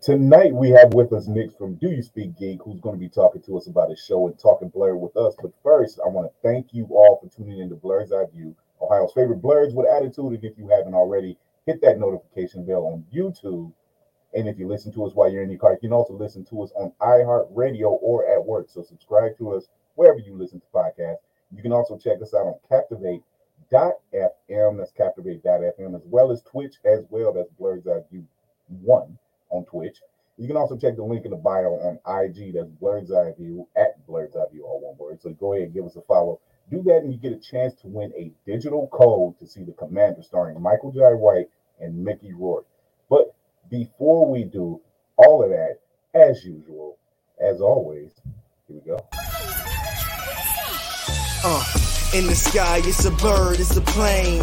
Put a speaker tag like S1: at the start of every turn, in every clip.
S1: Tonight we have with us Nix from Do You Speak Geek, who's going to be talking to us about his show and talking Blur with us. But first, I want to thank you all for tuning in to Blerd's Eye View, Ohio's favorite Blerds with attitude. And if you haven't already, hit that notification bell on YouTube. And if you listen to us while you're in your car, you can also listen to us on iHeartRadio or at work. So subscribe to us wherever you listen to podcasts. You can also check us out on Captivate.fm. That's Captivate.fm, as well as Twitch, as well. That's Blerd's Eye View 1 on Twitch. You can also check the link in the bio on IG. That's Blerd's Eye View at Blerd's Eye View, all one word. So go ahead and give us a follow. Do that, and you get a chance to win a digital code to see the Commando, starring Michael Jai White and Mickey Rourke. But before we do all of that, as usual, as always, here we go.
S2: Uh, in the sky, it's a bird, it's a plane.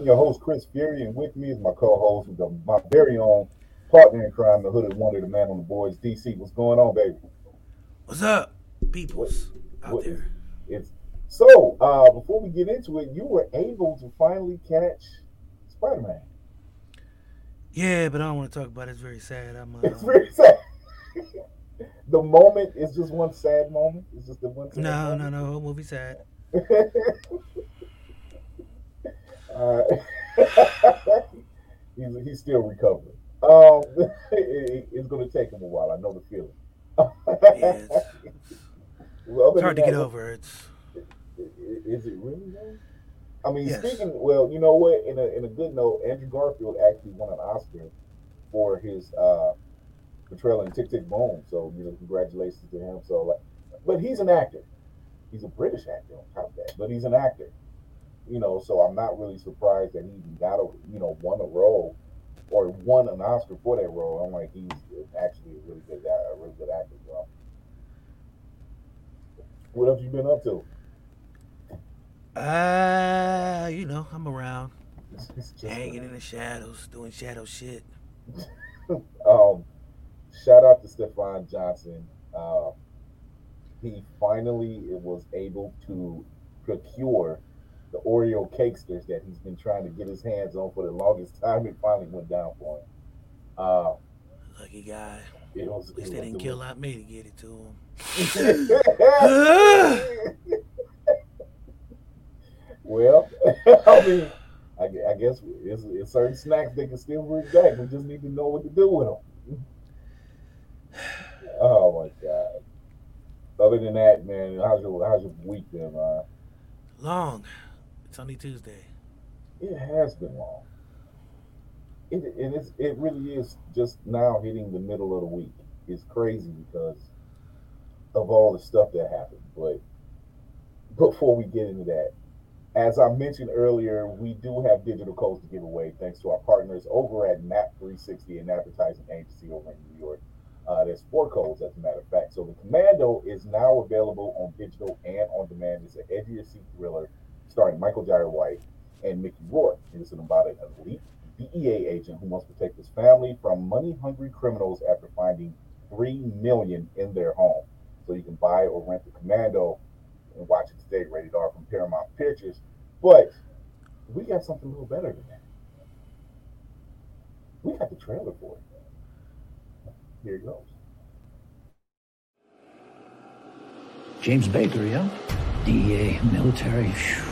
S1: I'm your host, Chris Fury, and with me is my co host, the, my very own partner in crime, the hooded wonder, the man on the boards, DC. What's going on, baby?
S3: What's up, peoples out
S1: What-
S3: there?
S1: It's so. Uh, before we get into it, you were able to finally catch Spider Man.
S3: Yeah, but I don't want to talk about it. It's very sad. I'm. Uh,
S1: It's very sad. the moment is just one sad moment. It's just the one. Sad
S3: no, no,
S1: moment.
S3: no. whole Movie sad.
S1: uh, he's he's still recovering. Um, it- it's going to take him a while. I know the feeling.
S3: Yeah, it's,
S1: Well,
S3: it's hard to
S1: than
S3: get
S1: that,
S3: over. It's
S1: Is it really though? I mean,
S3: Yes.
S1: speaking well, you know what? In a in a good note, Andrew Garfield actually won an Oscar for his uh, portrayal in Tick Tick Boom. So you know, congratulations to him. So, like, but he's an actor. He's a British actor on top of that, but he's an actor. You know, so I'm not really surprised that he even got a you know won a role or won an Oscar for that role. I'm like, he's actually a really good guy, a really good actor. So. What else you been up to?
S3: uh, you know, I'm around, hanging in the shadows, doing shadow shit.
S1: Um, shout out to Stefan Johnson. Uh, he finally was able to procure the Oreo cakesters that he's been trying to get his hands on for the longest time. It finally went down for him. Uh,
S3: Lucky guy.
S1: it was,
S3: At least they didn't kill out me to get it to him.
S1: well, I mean, I, I guess it's, it's certain snacks they can still bring back. We just need to know what to do with them. Oh my god. Other than that, man, how's your how's your week been, man?
S3: Long. Only Tuesday.
S1: It has been long. It and it's it really is just now hitting the middle of the week. It's crazy because of all the stuff that happened. But before we get into that, as I mentioned earlier, we do have digital codes to give away thanks to our partners over at Map 360, an advertising agency over in New York. Uh, there's four codes, as a matter of fact. So the Commando is now available on digital and on demand. It's an edgy thriller starring Michael Jai White and Mickey Rourke. It's about an elite DEA agent who must protect his family from money-hungry criminals after finding three million in their home. So you can buy or rent the Commando and watch it today, rated R from Paramount Pictures. But we got something a little better than that. We got the trailer for it. Here it goes.
S4: James Baker, yeah? DEA, military. Phew.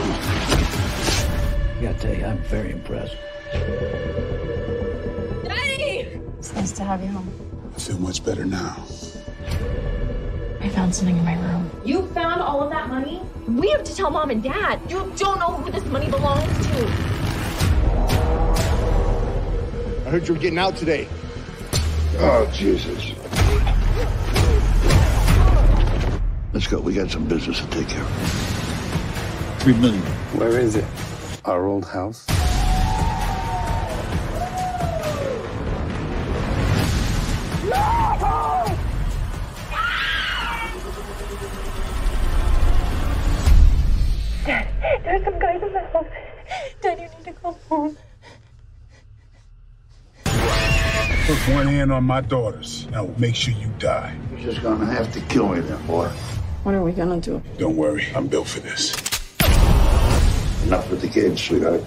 S4: I gotta tell you, I'm very impressed.
S5: Daddy!
S6: It's nice to have you home.
S7: I feel much better now.
S6: I found something in my room.
S5: You found all of that money? We have to tell mom and dad. You don't know who this money belongs to.
S8: I heard you were getting out today.
S7: Oh, Jesus. Let's go. We got some business to take care of.
S4: Three million.
S9: Where is it? Our old house? No!
S6: There's some guys in the house. Dad, you need to go home.
S7: Put one hand on my daughters. Now make sure you die.
S10: You're just gonna have to kill me then, boy.
S6: What are we gonna do?
S7: Don't worry. I'm built for this.
S10: Enough with the kids, sweetheart.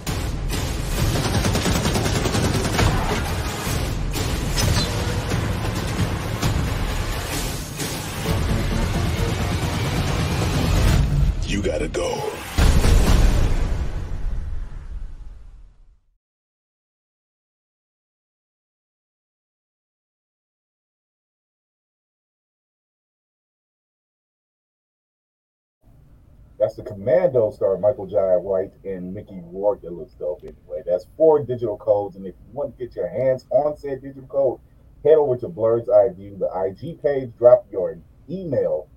S1: That's the Commando star Michael Jai White and Mickey Rourke. That looks dope anyway. That's four digital codes, and if you want to get your hands on said digital code, head over to Blerd's Eye View, the IG page. Drop your email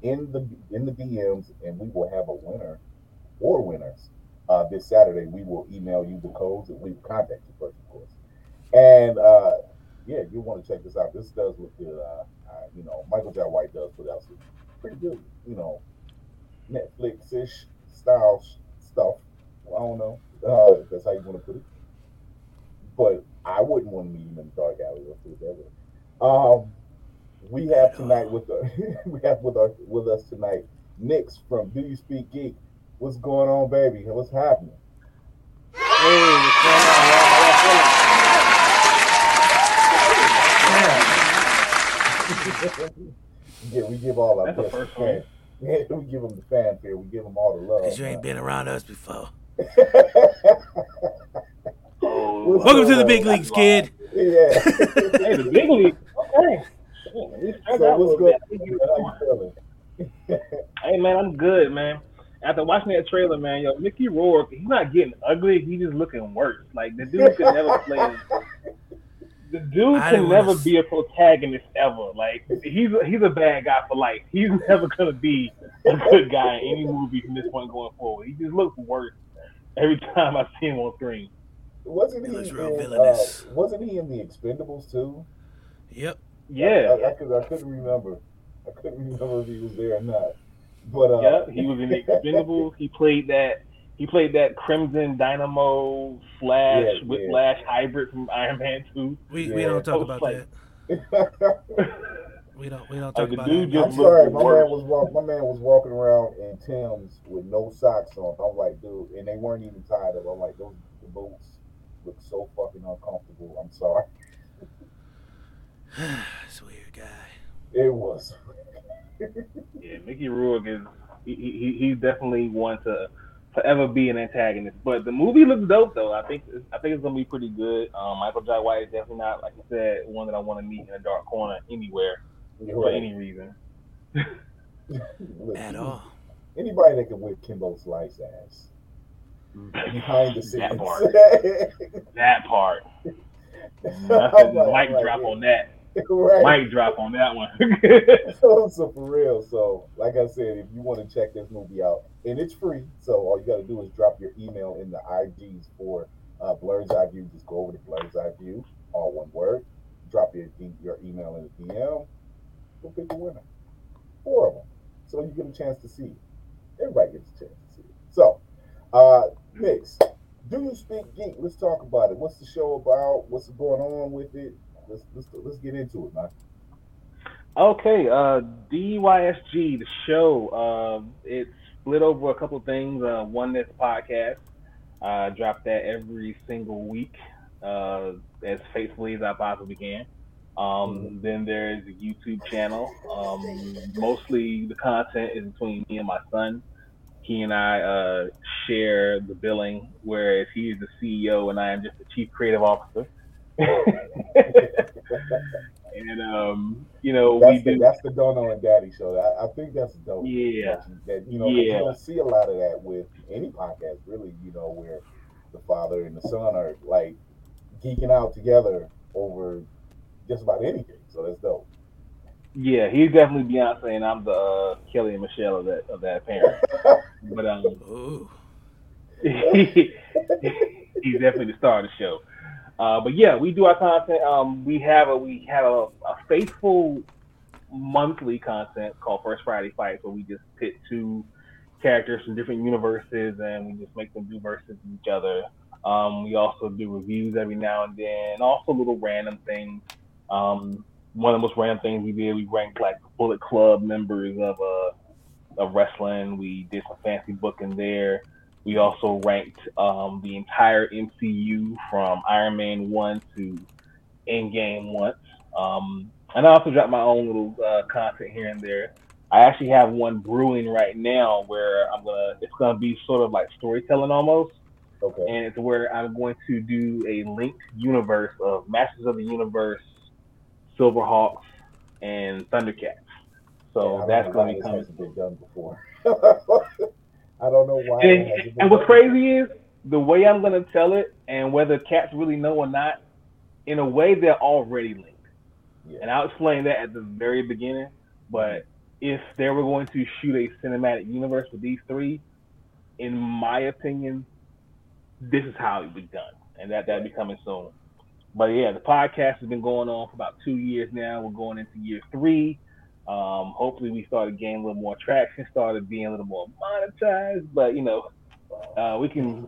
S1: in the in the DMs, and we will have a winner or winners uh, this Saturday. We will email you the codes, and we will contact you first, of course. And uh, yeah, you want to check this out. This does look good. Uh, uh, you know, Michael Jai White does put out some pretty good, you know, Netflix-ish style stuff. Well, I don't know. Uh, if that's how you want to put it. But I wouldn't want to meet him in the dark alley. Let's put it that way. Um, we have tonight with the we have with our with us tonight Nix from Do You Speak Geek. What's going on, baby? What's happening?
S11: Hey, what's going on, y'all? How
S1: yeah, we give all our
S11: That's
S1: best
S11: first
S1: fan. Yeah, we give them the fanfare. We give them all the love.
S3: Because you ain't been around us before.
S11: Oh,
S3: Welcome to the big leagues, kid.
S1: Yeah.
S11: hey, the big league. Okay. Yeah,
S1: so what's
S11: little
S1: good?
S11: bit.
S1: How you feeling?
S11: Hey man, I'm good, man. After watching that trailer, man, yo, Mickey Rourke, he's not getting ugly. He's just looking worse. Like the dude could never play. The dude can never
S3: wanna
S11: be a protagonist ever. Like he's he's a bad guy for life. He's never gonna be a good guy in any movie from this point going forward. He just looks worse every time I see him on screen.
S1: Wasn't
S3: He
S1: he?
S3: looks real
S1: in,
S3: villainous.
S1: Uh, wasn't he in the Expendables too?
S3: Yep.
S11: Yeah,
S1: I, I, could, I couldn't remember. I couldn't remember if he was there or not. But uh,
S11: yeah, he was in the Expendables. He played that. He played that Crimson Dynamo Flash
S1: Yeah, yeah.
S11: Whiplash hybrid from Iron Man Two.
S3: We, we don't talk about
S11: like-
S3: that. We don't we don't talk
S11: Like,
S3: about
S11: dude
S3: that.
S1: I'm sorry,
S11: looked
S1: my man was walk, my man was walking around in Tim's with no socks on. I'm like, dude, and they weren't even tied up. I'm like, those the boots look so fucking uncomfortable. I'm sorry.
S3: It's a weird guy.
S1: It was.
S11: Yeah, Mickey Rourke is he, he he's definitely one to forever be an antagonist. But the movie looks dope though. I think I think it's gonna be pretty good. Um, Michael Jai White is definitely not, like you said, one that I want to meet in a dark corner anywhere for any reason.
S1: Look,
S3: At all.
S1: Anybody that can whip Kimbo Slice ass behind the scenes.
S11: That part. That part. That's a
S1: I'm like,
S11: mic
S1: right,
S11: drop
S1: yeah.
S11: on that.
S1: right.
S11: Mic drop on that one.
S1: so, so for real. So, like I said, if you want to check this movie out, and it's free, so all you got to do is drop your email in the IGs for uh, Blerd's Eye View. Just go over to Blerd's Eye View, all one word. Drop your your email in the DM. Go pick the winner. Four of them. So you get a chance to see it. Everybody gets a chance to see it. So, uh, Nix, do you speak geek? Let's talk about it. What's the show about? What's going on with it? Let's let's let's get into it, man.
S11: Okay, uh, DYSG, the show, uh, it's split over a couple things. Uh, one, this podcast. I drop that every single week, uh, as faithfully as I possibly can. Um, then there's a YouTube channel. Um, mostly the content is between me and my son. He and I uh, share the billing, whereas he is the CEO and I am just the chief creative officer. and um, you know,
S1: that's the,
S11: do.
S1: that's the Dono and Daddy show. I, I think that's dope.
S11: Yeah.
S1: That, you- that, you
S11: Yeah.
S1: you don't see a lot of that with any podcast, really. You know, where the father and the son are like geeking out together over just about anything. So that's dope.
S11: Yeah, he's definitely Beyonce, and I'm the uh, Kelly and Michelle of that of that parent. but um,
S3: Ooh.
S11: he's definitely the star of the show. Uh, but yeah, we do our content. Um, we have a we have a, a faithful monthly content called First Friday Fights, where we just pit two characters from different universes, and we just make them do verses each other. Um, we also do reviews every now and then, also little random things. Um, one of the most random things we did, we ranked like Bullet Club members of uh, of wrestling. We did some fancy booking there. We also ranked um, the entire MCU from Iron Man one to Endgame once. Um, and I also dropped my own little uh, content here and there. I actually have one brewing right now where I'm gonna. It's gonna be sort of like storytelling almost,
S1: Okay.
S11: and it's where I'm going to do a linked universe of Masters of the Universe, Silverhawks, and Thundercats. So
S1: don't
S11: that's
S1: know
S11: going
S1: why
S11: to be coming.
S1: been done before. I don't know why.
S11: And, and what's crazy is the way I'm gonna tell it, and whether cats really know or not, in a way they're already linked.
S1: Yeah.
S11: And I'll explain that at the very beginning. But if they were going to shoot a cinematic universe with these three, in my opinion, this is how it would be done, and that that'll be coming soon. But yeah, the podcast has been going on for about two years now. We're going into year three. Um, hopefully, we started gaining a little more traction, started being a little more monetized. But you know, uh, we can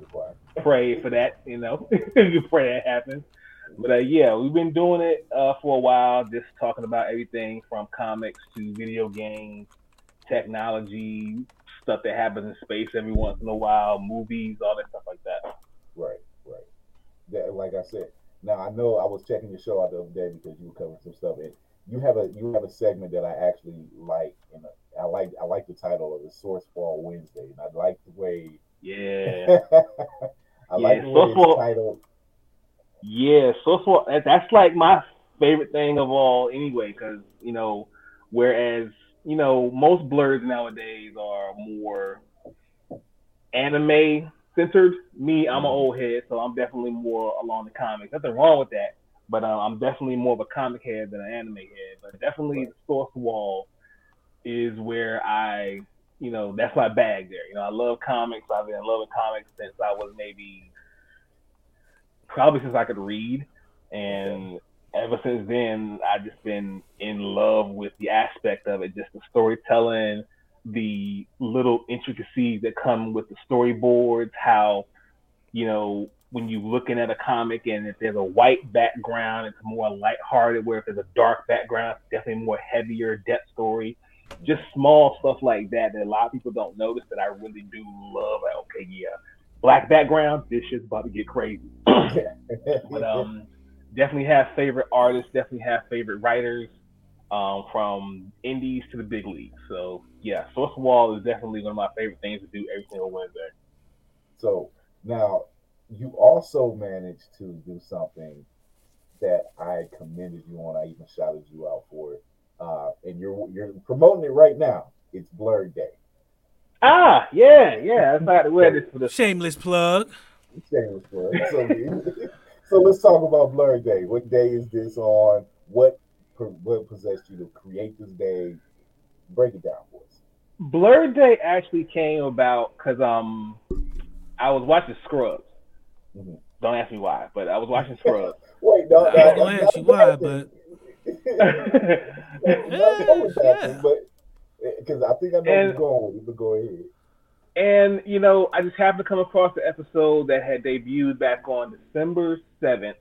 S11: pray for that. You know, pray that happens. But uh, yeah, we've been doing it uh, for a while, just talking about everything from comics to video games, technology, stuff that happens in space every once in a while, movies, all that stuff like that.
S1: Right, right. That, like I said, now I know I was checking your show out the other day because you were covering some stuff, and you have a you have a segment that I actually like, and I like I like the title of the Source Wall Wednesday, and I like the way
S11: Yeah.
S1: I like
S11: Yeah,
S1: the way
S11: Source
S1: it's
S11: Fall- Yeah, so so that- that's like my favorite thing of all anyway, because you know, whereas you know most blerds nowadays are more anime centered. Me, I'm an mm-hmm. old head, so I'm definitely more along the comics. Nothing wrong with that, but uh, I'm definitely more of a comic head than an anime head. But definitely, the source wall is where I, you know, that's my bag there. You know, I love comics. I've been loving comics since I was maybe probably since I could read, and ever since then, I've just been in love with the aspect of it, just the storytelling, the little intricacies that come with the storyboards, how you know when you're looking at a comic and if there's a white background, it's more lighthearted. Where if there's a dark background, it's definitely more heavier depth story. Just small stuff like that that a lot of people don't notice that I really do love. Like, okay, yeah, black background, this shit's about to get crazy. but um, definitely have favorite artists, definitely have favorite writers, um, from indies to the big leagues. So yeah, Source Wall is definitely one of my favorite things to do every single Wednesday.
S1: So now you also managed to do something that I commended you on. I even shouted you out for it. Uh, and you're you're promoting it right now. It's Blerd Day.
S11: Ah, yeah, yeah. That's how to wear this for the
S3: shameless plug.
S1: Shameless plug. So, so let's talk about Blerd Day. What day is this on? What what possessed you to create this day? Break it down for us.
S11: Blerd Day actually came about because um I was watching Scrubs. Mm-hmm. Don't ask me why, but I was watching Scrubs.
S1: Wait, no,
S3: I don't ask you why, but
S1: yeah, because I think I know and, you're going with but go ahead.
S11: And you know, I just happened to come across the episode that had debuted back on December seventh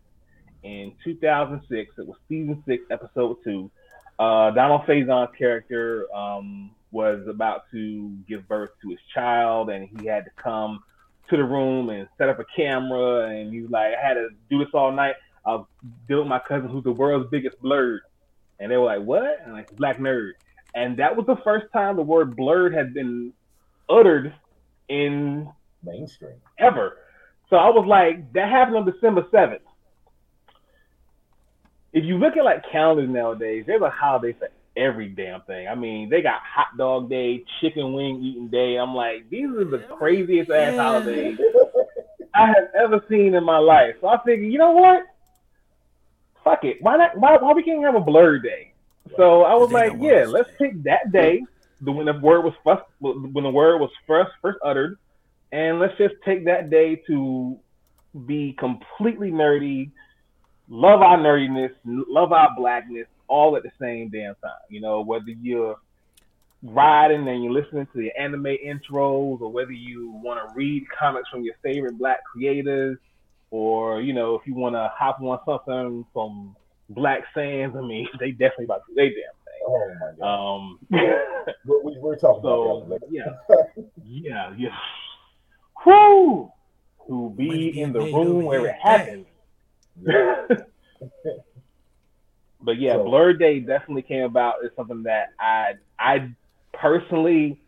S11: in 2006. It was season six, episode two. Uh, Donald Faison's character um, was about to give birth to his child, and he had to come to the room and set up a camera. And he was like, I had to do this all night. I'll deal with my cousin, who's the world's biggest blerd. And they were like, what? And like, black nerd. And that was the first time the word blerd had been uttered in
S1: mainstream
S11: ever. So I was like, that happened on December 7th. If you look at like calendars nowadays, there's a holiday for every damn thing. I mean, they got hot dog day, chicken wing eating day. I'm like, these are the craziest ass holidays I have ever seen in my life. So I figured, you know what? Fuck it. Why not? Why, why we can't have a blerd day? So I was like, yeah, let's pick that day, the when the word was first when the word was first first uttered, and let's just take that day to be completely nerdy, love our nerdiness, love our blackness, all at the same damn time. You know, whether you're riding and you're listening to the anime intros, or whether you want to read comics from your favorite black creators, or you know, if you want to hop on something from Black Sands, I mean, they definitely about to do their damn thing.
S1: Oh my god.
S11: Um,
S1: we, we're talking
S11: so,
S1: about that.
S11: Yeah, yeah, yeah. Whoo! To be in the room where it happens. but yeah, so, Blerd Day definitely came about. It's something that I I personally,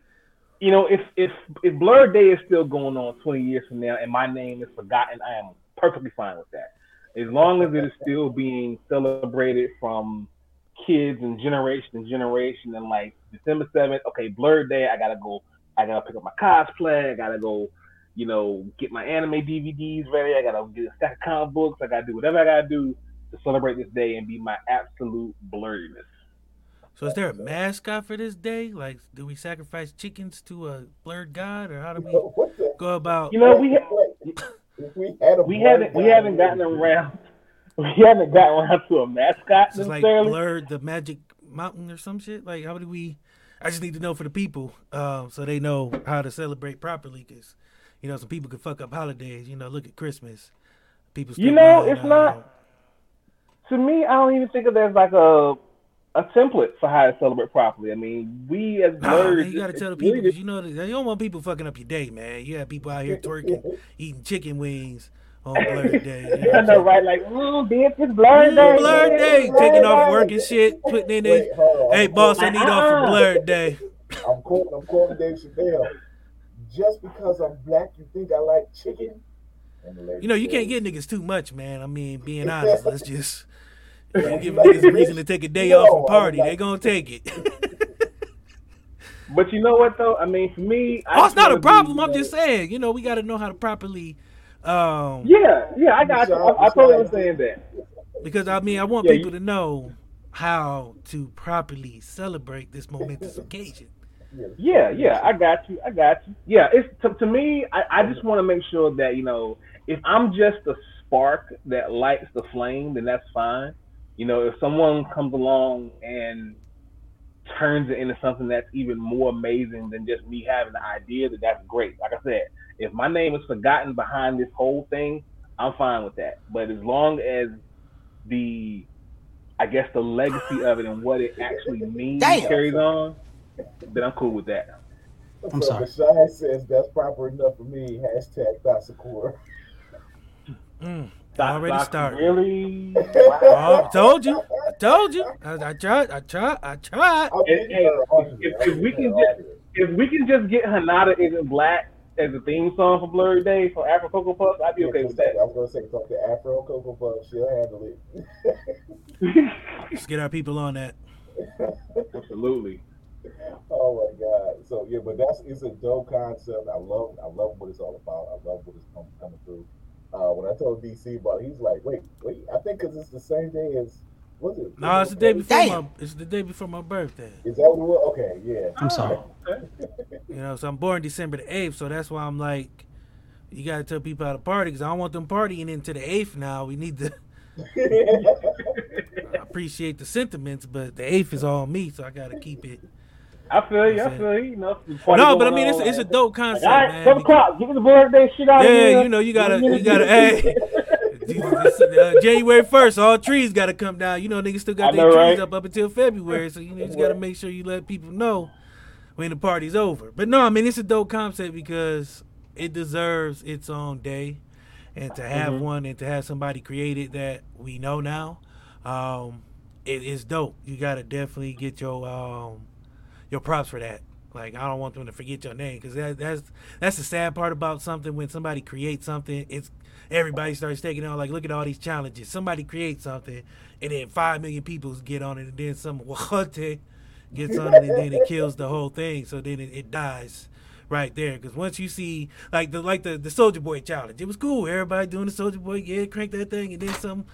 S11: you know, if if if Blerd Day is still going on 20 years from now and my name is forgotten, I am perfectly fine with that as long as it is still being celebrated from kids and generation and generation and like December 7th, okay, Blerd Day, I gotta go, I gotta pick up my cosplay, I gotta go, you know, get my anime DVDs ready, I gotta get a stack of comic books, I gotta do whatever I gotta do to celebrate this day and be my absolute blerdness.
S3: So is there a mascot for this day? Like, do we sacrifice chickens to a blerd god, or how do we go about?
S11: You know, we. Ha-
S1: we had a
S11: we haven't we haven't gotten around we haven't gotten around to a mascot
S3: so
S11: necessarily.
S3: like blurred the magic mountain or some shit like how do we i just need to know for the people uh, so they know how to celebrate properly because you know some people could fuck up holidays you know look at christmas people
S11: you know it's uh, not to me i don't even think of it as like a a template for how to celebrate properly. I mean, we as
S3: nerds, you got to tell the people really, you know you don't want people fucking up your day, man. You have people out here twerking, eating chicken wings on Blerd Day.
S11: You know, I know, right? Like, mm, bitch, it's Blerd Day.
S3: Blerd Day, taking off work and shit, putting in there. Hey, boss, I need uh-uh. off for Blerd Day.
S1: I'm quoting, I'm quoting Dave Chappelle. Just because I'm black, you think I like chicken?
S3: You know, you can't get niggas too much, man. I mean, being honest, let's just you give niggas a reason to take a day off and party, they gonna take it.
S11: but you know what though? I mean, for me,
S3: oh, it's not a problem. I'm just saying, you know, we got to know how to properly. Um,
S11: yeah, yeah, I got you. I, I totally understand that.
S3: Because I mean, I want yeah, people you, to know how to properly celebrate this momentous occasion.
S11: Yeah, yeah, I got you. I got you. Yeah, it's to, to me. I, I just want to make sure that you know, if I'm just a spark that lights the flame, then that's fine. You know, if someone comes along and turns it into something that's even more amazing than just me having the idea, that that's great. Like I said, if my name is forgotten behind this whole thing, I'm fine with that. But as long as the, I guess the legacy of it and what it actually means Damn. carries on, then I'm cool with that.
S1: I'm so sorry. Bashai says that's proper enough for me. Hashtag Thasakura.
S3: Mm. Already started.
S11: Really?
S3: Oh, wow. I told you. I told you. I, I tried. I tried. I tried.
S11: If, if, if, we can just if we can just get Hanada isn't black as a theme song for Blurry Day for Afro Cocoa Puffs, I'd be okay with that.
S1: I was gonna say talk to Afro Cocoa Puffs. She'll handle it.
S3: Let's get our people on that.
S11: Absolutely.
S1: Oh my god! So yeah, but that's it's a dope concept. I love I love what it's all about. I love what it's com- coming through. Uh, when I told DC about it, he's like, wait, wait, I think because it's the same day as was it?
S3: No, it's the day before my it's the day before my birthday.
S1: Is that what? Okay, yeah.
S12: I'm sorry.
S3: You know, so I'm born December the eighth, so that's why I'm like, you gotta tell people how to party because I don't want them partying into the eighth. Now we need to. I appreciate the sentiments, but the eighth is all me, so I gotta keep it.
S11: I feel you. I feel you. you know,
S3: no, but I mean, it's, it's a dope concept,
S11: All right,
S3: man.
S11: seven o'clock. Give me the birthday shit out of
S3: Yeah, you know, you gotta, you gotta, hey. uh, January first, all trees gotta come down. You know, niggas still got their trees
S11: right?
S3: up up until February, so you know, you just gotta make sure you let people know when the party's over. But no, I mean, it's a dope concept because it deserves its own day, and to have
S11: Mhm.
S3: one and to have somebody create it that we know now, um, it is dope. You gotta definitely get your um your props for that. Like I don't want them to forget your name because that, that's that's the sad part about something when somebody creates something. It's everybody starts taking on. Like look at all these challenges. Somebody creates something, and then five million people get on it, and then some wahate gets on it, and then it kills the whole thing. So then it, it dies right there. Because once you see like the like the the Soulja Boy challenge, it was cool. Everybody doing the Soulja Boy, yeah, crank that thing, and then some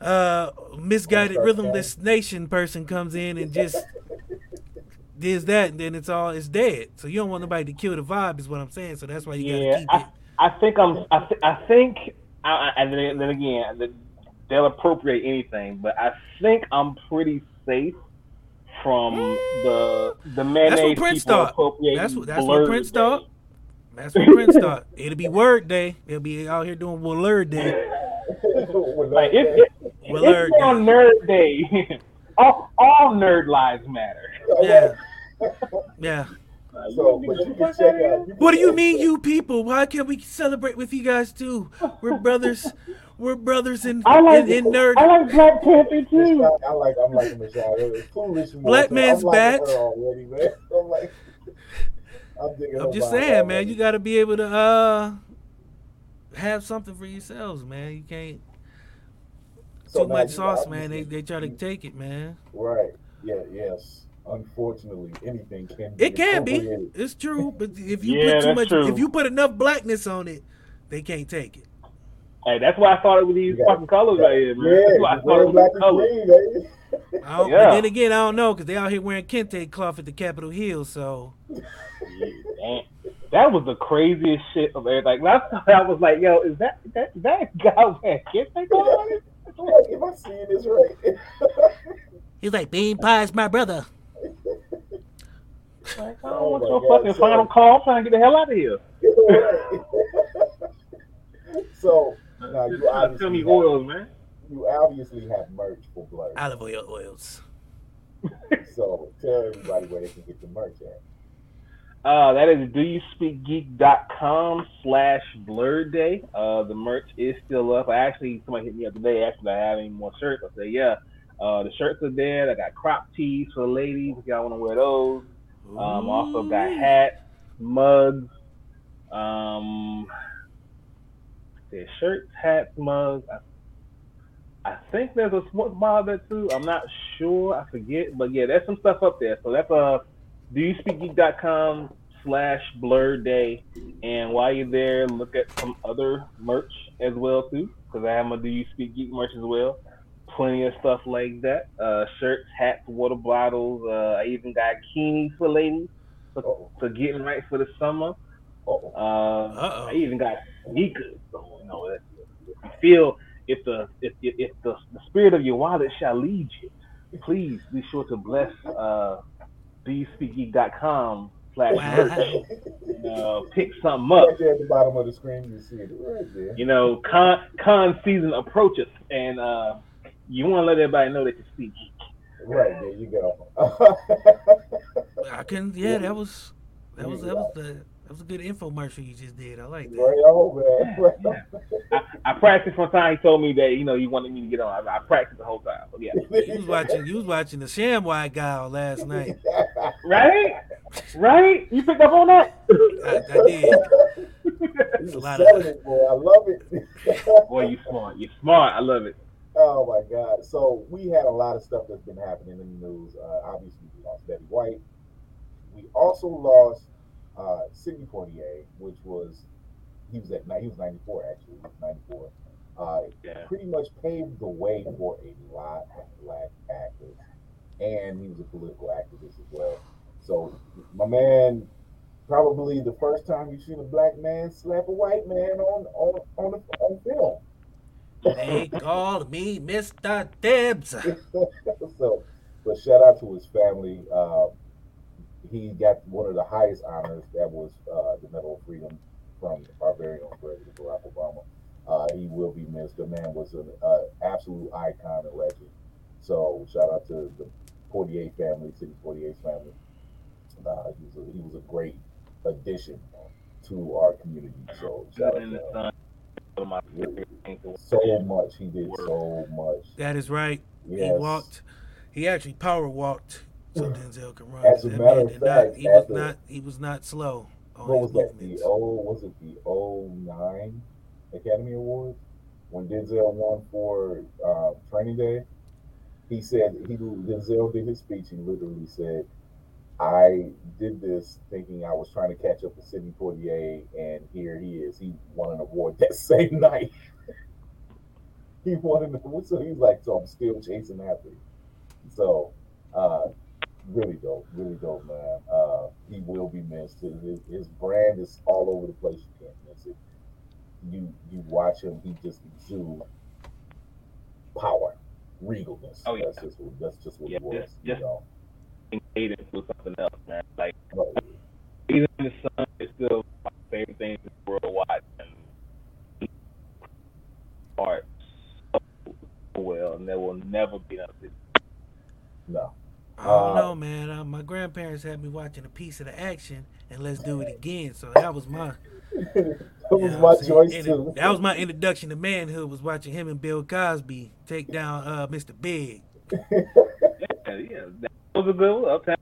S3: uh misguided rhythmless nation person comes in and just does that, and then it's all it's dead. So you don't want nobody to kill the vibe, is what I'm saying. So that's why you
S11: Yeah,
S3: gotta keep it.
S11: I, I think I'm. I, th- I think. I, I, and then, then again, the, they'll appropriate anything, but I think I'm pretty safe from the the mayonnaise
S3: That's what Prince
S11: people
S3: thought.
S11: appropriating.
S3: That's what that's what Prince
S11: Day.
S3: thought. That's what Prince thought. It'll be word day. They'll be out here doing word day.
S11: Like it, it,
S3: Willard
S11: it's on Nerd Day. all, all nerd lives matter.
S3: Yeah. Yeah.
S1: So, but you can check out. You
S3: What do you mean, you people? Why can't we celebrate with you guys too? We're brothers. We're brothers in
S11: I like
S3: in, in nerd.
S11: I like Black Panther too.
S1: I like I'm like Michelle. It's foolish. more,
S3: Black
S1: so
S3: man's
S1: I'm liking
S3: back.
S1: Already, man. I'm like, I'm
S3: I'm just saying, man.
S1: already.
S3: You got to be able to uh have something for yourselves, man. You can't
S1: So
S3: too much sauce, man. They they try to take it, man.
S1: Right. Yeah. Yes. Unfortunately, anything can. Be
S3: It can be. It's true, but if you
S11: Yeah,
S3: put too much,
S11: true.
S3: if you put enough blackness on it, they can't take it.
S11: Hey, that's why I started with these
S1: Yeah.
S11: fucking colors right here, man.
S1: Yeah,
S11: that's why I
S1: you
S11: started with
S1: black and
S11: colors.
S1: green.
S3: I don't,
S11: Yeah.
S3: Then again, I don't know because they out here wearing kente cloth at the Capitol Hill. So
S11: Damn. That was the craziest shit of everything. Last time I was like, yo, is that that that guy wearing kids take on it?
S1: I'm like, if I'm seeing this right,
S3: he's like, "Bean pie's my brother."
S11: Like, I don't
S1: oh
S11: want your
S1: God,
S11: fucking
S1: so,
S11: final call. I'm trying to get the hell out of here.
S1: so now you
S11: Tell me
S1: have,
S11: oils, man.
S1: you obviously have merch for Blur.
S3: Olive oil oils.
S1: So tell everybody where they can get the merch at.
S11: Uh, that is doyouspeakgeek.com slash blerd day. Uh, the merch is still up. I actually, somebody hit me up today asking if I have any more shirts. I said, yeah. Uh, the shirts are there. I got crop tees for the ladies if y'all want to wear those. Um, also got hats, mugs, um, there's shirts, hats, mugs. I, I think there's a sports bar there too. I'm not sure. I forget, but yeah, there's some stuff up there. So that's uh, doyouspeakgeek.com slash blerd day. And while you're there, look at some other merch as well too, because I have my Do You Speak Geek merch as well. Plenty of stuff like that. Uh, shirts, hats, water bottles. Uh, I even got keenies for ladies for, for getting right for the summer. Uh, I even got sneakers. So you know, if if you feel if the if if, if the, the spirit of your wallet shall lead you, please be sure to bless uh, bspeaky.com slash merch. Uh, pick something up.
S1: Right there at the bottom of the screen, you see it right there.
S11: You know, con con season approaches, and uh, you want to let everybody know that you speak.
S1: Right there, you go.
S3: I can. Yeah, that was that was that was the that was a good infomercial you just did. I like that.
S1: Right on, man. Right on.
S11: I, I practiced one time. He told me that you know you wanted me to get on. I, I practiced the whole time. But yeah,
S3: You was watching. You was watching the ShamWow guy last night.
S11: right? Right? You picked up on that?
S3: I, I did.
S1: He's
S3: a lot of-
S1: it, boy. I love it.
S11: Boy, you smart. You smart. I love it.
S1: Oh my God! So we had a lot of stuff that's been happening in the news. Uh, obviously, we lost Betty White. We also lost uh, Sidney Poitier, which was he was at he was ninety four actually, he was ninety four. Uh,
S11: Yeah.
S1: pretty much paved the way for a lot of black actors, and he was a political activist as well. So my man, probably the first time you've seen a black man slap a white man on on on, on film.
S3: They call me Mr. Tibbs.
S1: so, but shout out to his family. Uh, he got one of the highest honors. That was uh, the Medal of Freedom from our very own President Barack Obama. Uh, he will be missed. The man was an uh, absolute icon and legend. So shout out to the Poitier family, Sidney Poitier's family. Uh, he was a, he was a great addition to our community. So shout out to him.
S11: Sun. One of my favorite things
S1: So much he did. So much.
S3: That is right.
S1: Yes.
S3: He walked. He actually power walked so Denzel can run.
S1: As a matter of
S3: did not-
S1: fact,
S3: he was
S1: after-
S3: not. He was not slow on
S1: what
S3: his
S1: was that?
S3: movements.
S1: The O was it the 09 Academy Awards when Denzel won for uh, Training Day? He said he Denzel did his speech. He literally said, "I did this thinking I was trying to catch up with Sidney Poitier, and here he is. He won an award that same night. he won an award, so he's like, so I'm still chasing after him. So, uh, really dope, really dope, man. Uh, he will be missed. His, his, his brand is all over the place. You can't miss it. You you watch him, he just exudes power, regalness.
S11: Oh, yeah.
S1: That's just what that's just what
S11: Yeah,
S1: he was.
S11: just-
S1: you know.
S11: Aiden was something else, man. Like
S1: But,
S11: Aiden the Sun is still my favorite thing in the world watching. Art so well, and there will never be another.
S1: no.
S3: I don't
S1: Uh,
S3: know, man. Uh, my grandparents had me watching a piece of the action, and let's do it again. So that was my
S1: that was my
S3: what I'm saying?
S1: choice
S3: And
S1: too.
S3: That was my introduction to manhood. Was watching him and Bill Cosby take down uh, Mr. Big.
S11: Yeah, yeah, was a good one. Uptown.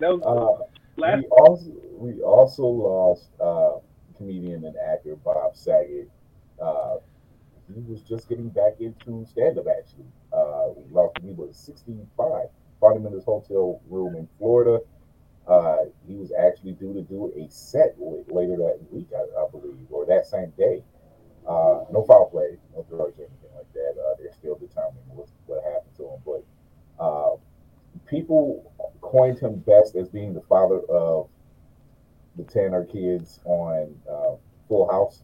S11: That was
S1: Uh,
S11: last.
S1: we also we also lost uh, comedian and actor Bob Saget. Uh, he was just getting back into stand up actually. Uh, we lost him. He was 65. Found him in his hotel room in Florida. Uh, he was actually due to do a set later that week, I, I believe, or that same day. Uh, no foul play, no drugs or anything like that. Uh, they're still determining what, what happened to him. But uh, people coined him best as being the father of the Tanner kids on uh, Full House.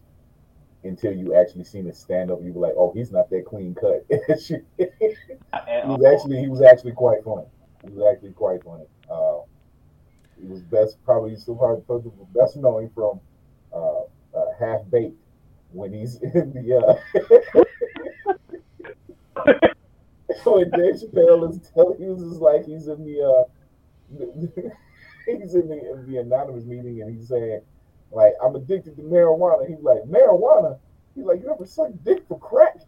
S1: Until you actually seen his stand up, you were like, "Oh, he's not that clean cut." he was actually he was actually quite funny. He was actually quite funny. Uh, he was best probably so hard best known from uh, uh, Half Baked when he's in the uh, when Dave Chappelle is telling he was just like he's in the uh, he's in the, in the anonymous meeting and he's saying like I'm addicted to marijuana. He's like marijuana. He's like you ever suck dick for crack?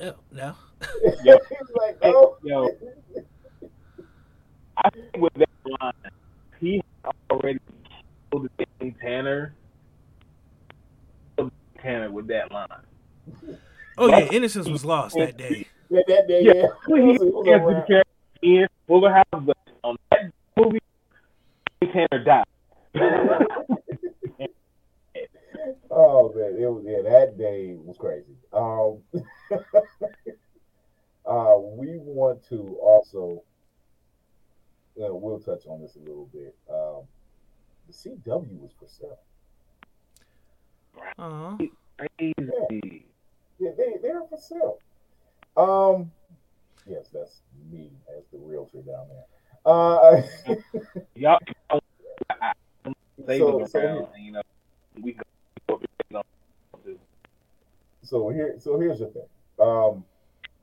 S3: Oh, no.
S11: Yo,
S1: he's like oh.
S11: yo, I think with that line, he had already killed Danny Tanner. Killed Tanner with that line.
S3: Oh yeah, innocence was lost that day.
S1: Yeah, that day,
S11: Yeah,
S1: yeah.
S11: he
S1: It was- it was
S11: answered the in Fuller House, but on that movie, Tanner died.
S1: Oh man, it was yeah. That day was crazy. Um, uh, we want to also, uh, we'll touch on this a little bit. Um, the CW was for sale.
S3: Uh-huh.
S11: Crazy.
S1: Yeah, they they're for sale. Um, yes, that's me as the realtor down there. Uh,
S11: Y'all, I, I, they
S1: So-
S11: go
S1: so-
S11: around, and, you know, we go.
S1: so here, so here's the thing. Um,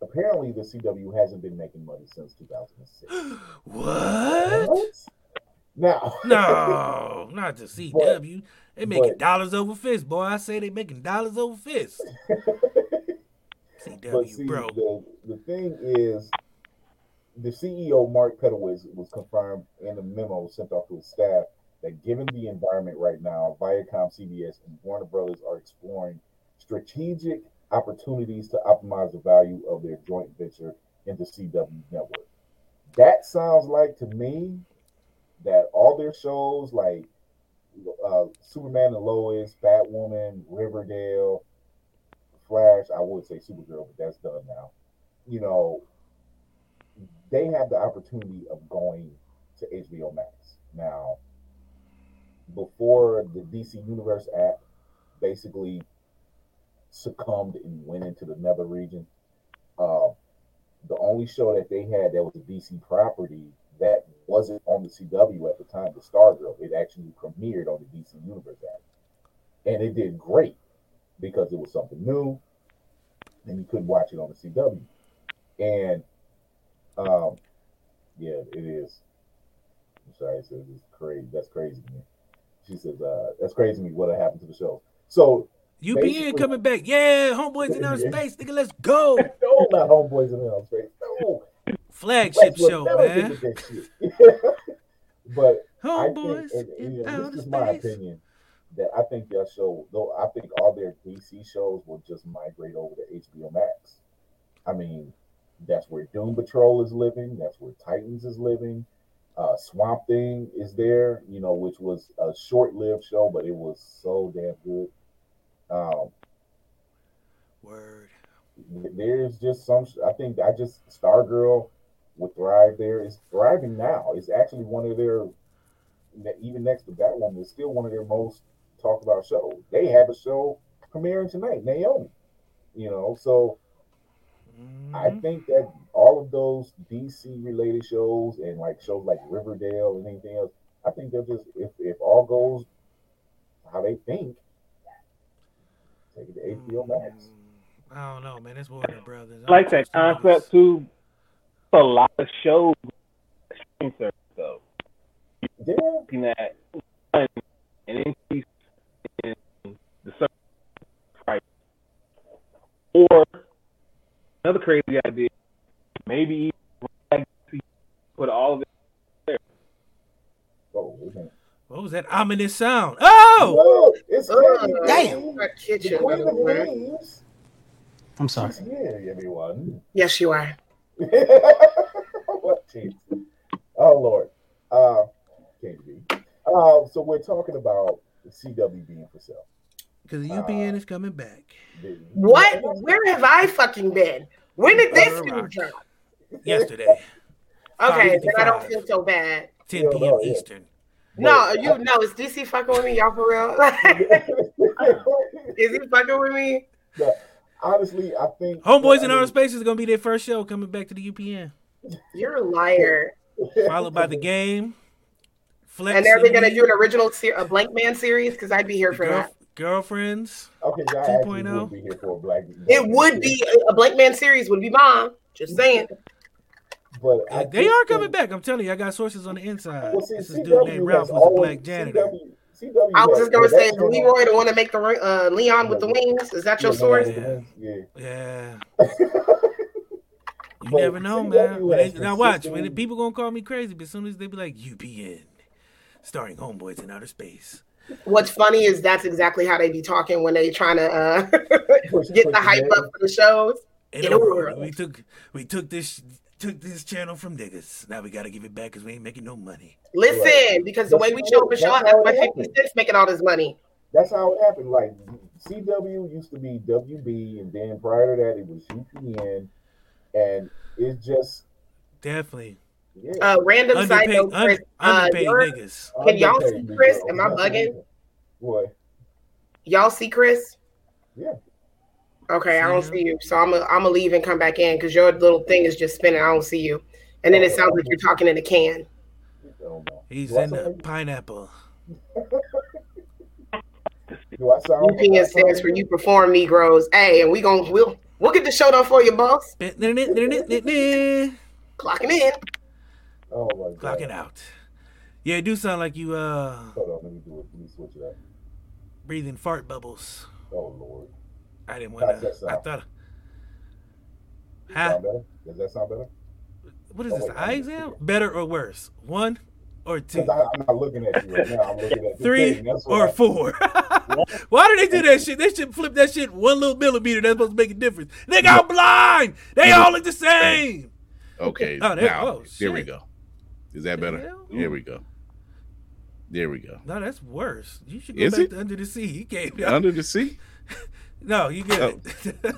S1: apparently the CW hasn't been making money since 2006.
S3: What?
S1: Now,
S3: No, no, not the CW. They making
S1: but-
S3: dollars over fists, boy. I say they making dollars over fists.
S1: but
S3: CW,
S1: see,
S3: bro.
S1: the the thing is, the CEO Mark Pedowitz was confirmed in a memo sent off to his staff that given the environment right now, Viacom, CBS, and Warner Brothers are exploring strategic opportunities to optimize the value of their joint venture in the CW network. That sounds like to me that all their shows like uh, Superman and Lois, Batwoman, Riverdale, Flash, I would say Supergirl, but that's done now. You know, they have the opportunity of going to HBO Max. Now, before the DC Universe app basically succumbed and went into the nether region, uh, the only show that they had that was a DC property that wasn't on the CW at the time, the Stargirl, it actually premiered on the DC Universe app. And it did great because it was something new and you couldn't watch it on the CW. And um, yeah, it is. I'm sorry, it says it's crazy. That's crazy to me. She says, uh, that's crazy to me what happened to the show. So
S3: UPN coming back. Yeah, homeboys in outer space, nigga, let's go.
S1: no, not homeboys in outer space. No.
S3: Flagship show, man.
S1: but homeboys I think, and, and, you know, this is my opinion, that I think their show, though I think all their DC shows will just migrate over to HBO Max. I mean, that's where Doom Patrol is living. That's where Titans is living. Uh, Swamp Thing is there, you know, which was a short-lived show, but it was so damn good. Um,
S3: Word.
S1: There's just some. I think I just Stargirl would thrive there. It's thriving now. It's actually one of their, even next to Batwoman, it's still one of their most talked about shows. They have a show premiering tonight, Naomi. You know, so mm-hmm. I think that all of those DC related shows and like shows like Riverdale and anything else, I think they'll just if if all goes how they think, take it to HBO Max. Mm,
S3: I don't know, man. It's Warner Brothers.
S11: I like that concept too. A lot of shows streaming service though.
S1: Yeah.
S11: Looking at an increase in the service price, or another crazy idea, maybe put all of it there.
S1: Oh,
S3: what was that ominous sound? Oh,
S1: Whoa, it's uh,
S12: damn. Kitchen.
S13: I'm sorry.
S1: Yeah, everyone.
S12: Yes, you are.
S1: what Oh Lord. Uh, can't be. Uh, so we're talking about the CW being for sale.
S3: Because the UPN uh, is coming back.
S12: What? Where have I fucking been? When did this news drop?
S3: Yesterday.
S12: okay, then I don't feel so bad.
S3: 10 p.m. Eastern.
S12: No, you know, is DC fucking with me, y'all for real? is he fucking with me?
S1: Yeah honestly, I think
S3: Homeboys in Outer Space is gonna be their first show coming back to the UPN.
S12: You're a liar.
S3: Followed by the game.
S12: Flex and are they gonna do an original ser- a Blank Man series? Because I'd be here for Girl- that.
S3: Girlfriends.
S1: Okay, 2.0. Be here for a black,
S12: it would be a Blank Man series. Would be mom. Just saying.
S1: But
S3: they are coming back. I'm telling you, I got sources on the inside. Well, see, this is dude named Ralph was a black janitor. CW,
S12: CW I was just gonna say Leroy, the one to make the uh, Leon with the wings. Is that your source?
S3: Yeah. Yeah. yeah. you never know, man. They, now watch. When people gonna call me crazy, but as soon as they be like UPN, starring Homeboys in Outer Space.
S12: What's funny is that's exactly how they be talking when they trying to uh, get the hype up for the shows.
S3: In, in a world. We took we took this took this channel from niggas. Now we got to give it back because we ain't making no money.
S12: Listen, right. because the way we show up and show that's why 50 Cent's making all this money.
S1: That's how it happened. Like CW used to be WB, and then prior to that, it was UPN, and it's just
S3: definitely.
S12: Yeah. Uh, random underpaid, side note, Chris.
S3: Un- underpaid uh, niggas.
S12: Can y'all see Chris? Am I bugging?
S1: What?
S12: Y'all see Chris?
S1: Yeah.
S12: Okay, I don't see you. So I'm gonna I'm gonna leave and come back in because your little thing is just spinning. I don't see you, and then it sounds like you're talking in a can.
S3: He's in a pineapple.
S1: Do I sound?
S12: UPN stands for you perform Negroes. Hey, and we gonna we'll we'll get the show done for you, boss. Clocking in.
S1: Oh my
S3: god. Clocking out. Yeah, it do sound like you
S1: uh. Hold on, let me do it. Let me switch it up.
S3: Breathing fart bubbles.
S1: Oh lord.
S3: I didn't want to. I uh, thought.
S1: Huh? Does that sound better?
S3: what is this? The eye exam? Better or worse? One or two?
S14: I, I'm not looking at you right now. I'm looking at
S3: Three
S14: thing. That's what
S3: or
S14: I-
S3: four? Why do they do that shit? They should flip that shit one little millimeter. That's supposed to make a difference. They I'm blind. They all look the same.
S1: Okay.
S3: Oh, there-
S1: now,
S3: oh,
S1: there we go. Is that better?
S3: hell?
S1: Here we go. There we go.
S3: No, that's worse. You should go
S1: Is
S3: back
S1: it?
S3: to Under the Sea. He came
S1: Under the sea?
S3: No, you get
S1: Oh.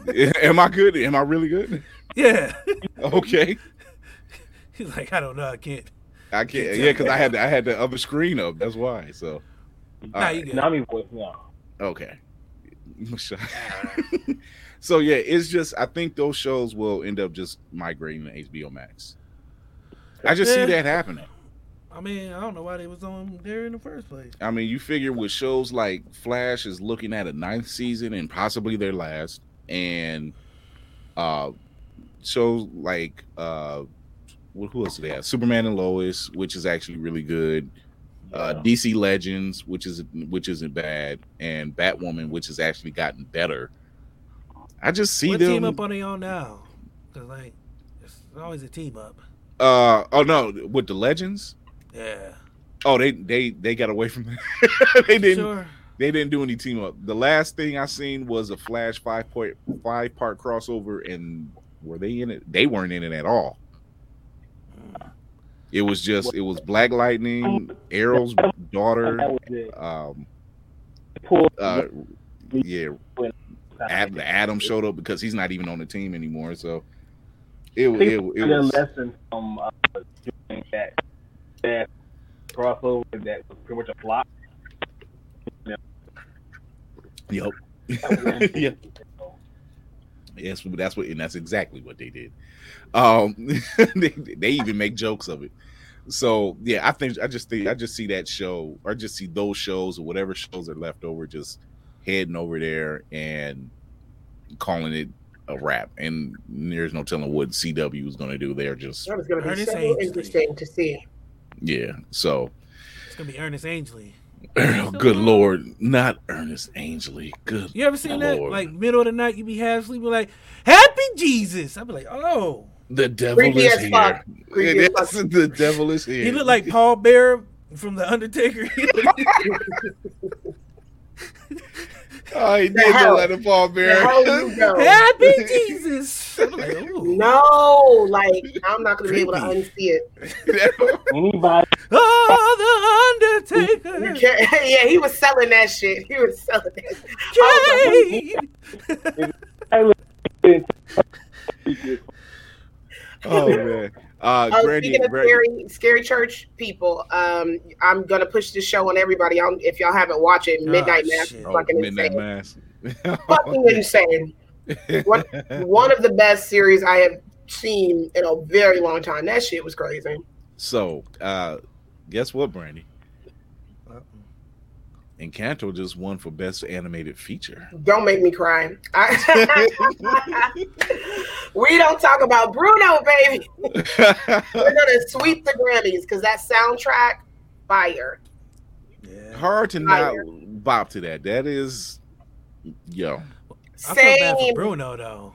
S3: it.
S1: Am I good? Am I really good?
S3: yeah.
S1: Okay.
S3: He's like, I don't know. I can't.
S1: I can't. Yeah, because I had the, I had the other screen up. That's why. So.
S3: Nah,
S1: All
S3: you
S1: right.
S3: good.
S11: Nami voice now.
S1: Okay. so yeah, it's just I think those shows will end up just migrating to HBO Max. I just
S3: Yeah.
S1: see that happening.
S3: I mean, I don't know why they was on there in the first place.
S1: I mean, you figure with shows like Flash is looking at a ninth season and possibly their last, and uh shows like uh what who else do they have? Superman and Lois, which is actually really good. Uh DC Legends, which is which isn't bad, and Batwoman, which has actually gotten better. I just see
S3: what
S1: them.
S3: team up are they on now? Cause like, it's always a team up.
S1: uh oh no, with the Legends.
S3: Yeah.
S1: Oh, they they they got away from that. they didn't.
S3: Sure.
S1: They didn't do any team up. The last thing I seen was a Flash five point five part crossover, and were they in it? They weren't in it at all. It was just it was Black Lightning, Arrow's daughter,
S11: That was it.
S1: um, uh, yeah, Ad, Adam showed up because he's not even on the team anymore. So it
S11: I
S1: it,
S11: think
S1: it,
S11: we learned a
S1: was
S11: lesson from uh, doing that that crossover that was pretty much a flop.
S1: Yep. yeah. Yes, that's what, and that's exactly what they did. Um, they, they even make jokes of it. So yeah, I think I just think I just see that show, or just see those shows or whatever shows are left over, just heading over there and calling it a wrap. And there's no telling what CW is going to do. They're just
S12: That was going to be so interesting to see.
S1: Yeah. So
S3: It's gonna be Ernest Angley.
S1: good lord, not Ernest Angley. Good.
S3: You ever seen that? Like middle of the night, you be half sleeping, like Happy Jesus. I'd be like, oh,
S1: The devil
S12: Creepy
S1: is here.
S12: fuck. Creepy as
S1: Yes, the devil is here.
S3: he looked like Paul Bearer from The Undertaker.
S1: Oh, he
S12: The
S1: did
S12: hell-
S1: look like the Paul Bearer.
S12: hell you go.
S3: Happy Jesus. Like.
S12: No, like I'm not going to be able to unsee it.
S11: Anybody
S3: Oh, the
S12: You
S3: Undertaker.
S12: can't- yeah, he was selling that shit. He was selling that. I
S1: oh man. Uh,
S12: Oh,
S1: Brandy,
S12: speaking of
S1: Brandy-
S12: scary, scary church people, um, I'm gonna push this show on everybody. I don't- if y'all haven't watched it, Midnight
S3: Oh,
S12: Mass
S3: shit.
S12: is
S1: Oh,
S12: fucking
S1: Midnight
S12: insane.
S1: Mass.
S12: Fucking insane. One, one of the best series I have seen in a very long time. That shit was crazy.
S1: So, uh, guess what, Brandy? Encanto just won for best animated feature.
S12: Don't make me cry. I, we don't talk about Bruno, baby. We're gonna sweep the Grammys because that soundtrack, fire.
S1: Hard to not
S12: Fire.
S1: bop to that. That is, yo,
S3: I feel bad for
S12: Same.
S3: Bruno though.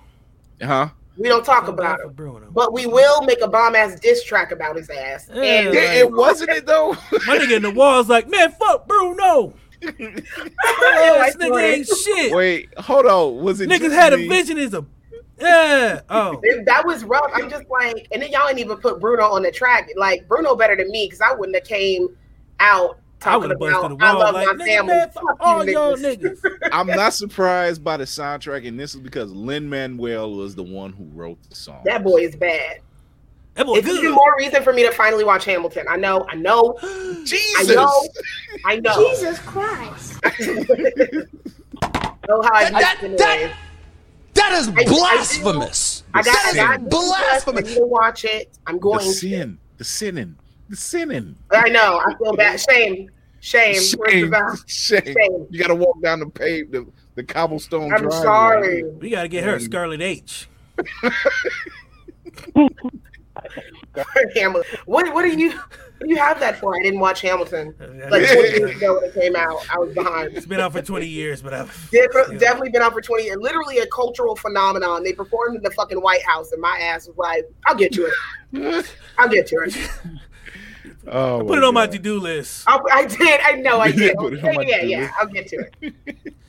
S1: huh?
S12: We don't talk
S3: I feel bad
S12: about him,
S3: Bruno.
S12: but we will make a bomb ass diss track about his ass.
S3: Yeah,
S12: And
S3: like-
S1: It, it wasn't it though.
S3: My nigga in the walls like, man, fuck Bruno.
S12: Like,
S3: Ass nigga ain't shit.
S1: Wait, hold on. Was it
S3: Niggas
S1: just
S3: had a
S1: me?
S3: vision as a yeah. Oh,
S12: that was rough. I'm just like, and then y'all ain't even put Bruno on the track. Like Bruno better than me because I wouldn't have came out
S3: I
S12: talking
S3: would have busted
S12: about
S3: the
S12: I love
S3: like,
S12: my
S3: nigga,
S12: family.
S3: man, fuck
S12: Fuck
S3: all
S12: you
S3: y'all
S12: niggas.
S3: niggas.
S1: I'm not surprised by the soundtrack, and this is because Lin Manuel was the one who wrote the song.
S12: That boy is bad.
S3: That boy
S12: It's even more reason for me to finally watch Hamilton. I know, I know,
S1: Jesus, I
S12: know, I know.
S15: Jesus Christ.
S12: know how I
S16: That-
S12: that,
S16: that- That is
S12: I- I
S16: blasphemous.
S12: I got, I
S1: sin.
S12: got
S16: Blasphemy.
S12: I need to watch it. I'm
S1: the
S12: going. to.
S1: sin, the sinning, the sinning.
S12: I know. I feel bad. Shame. Shame.
S1: Shame, shame.
S12: Shame.
S1: You got to walk down the pave, the, the cobblestone.
S12: I'm
S1: driveway.
S12: sorry.
S3: We gotta get her Scarlet H.
S12: Hamilton. What what do you what do you have that for? I didn't watch Hamilton. Like 20 years ago when it came out, I was behind.
S3: It's been out for 20 years, but I've
S12: Definitely, definitely been out for 20 years. Literally a cultural phenomenon. They performed in the fucking White House, and my ass was like, I'll get to it. I'll get to it.
S1: Oh,
S3: put it on my to do list.
S12: I, I did. I know I did. Yeah, yeah, yeah.
S1: list.
S12: I'll get to it.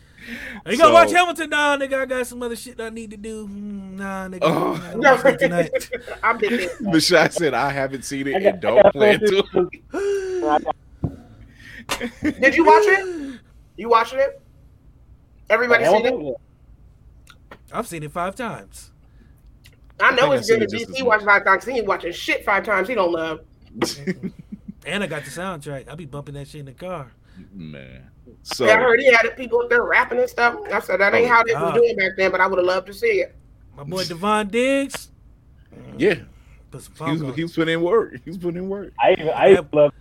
S3: You gotta watch Hamilton now, nigga. I got some other shit I need to do. Mm, Nah, nigga.
S1: Oh.
S3: I gotta watch it tonight.
S12: I'm busy.
S1: Michelle said, "I haven't seen it
S11: I got-
S1: and don't plan to."
S12: Did you watch it? You watching it? Everybody seen it?
S3: I've seen it five times.
S12: I know
S1: think
S12: it's
S1: I
S12: good.
S3: seen
S12: If
S3: it
S12: DC
S3: as
S12: watch five times, he ain't watching shit five times. He don't love.
S3: And I got the soundtrack. I'll be bumping that shit in the car.
S1: Man, so
S12: yeah, I heard he had people up there rapping and stuff. I said that ain't
S3: Oh,
S12: how they was doing back then, but I would have loved to see it.
S3: My boy Daveed Diggs.
S1: yeah,
S3: Put some
S1: he was,
S3: on.
S1: he was putting in work. He was putting in work.
S11: I even I even love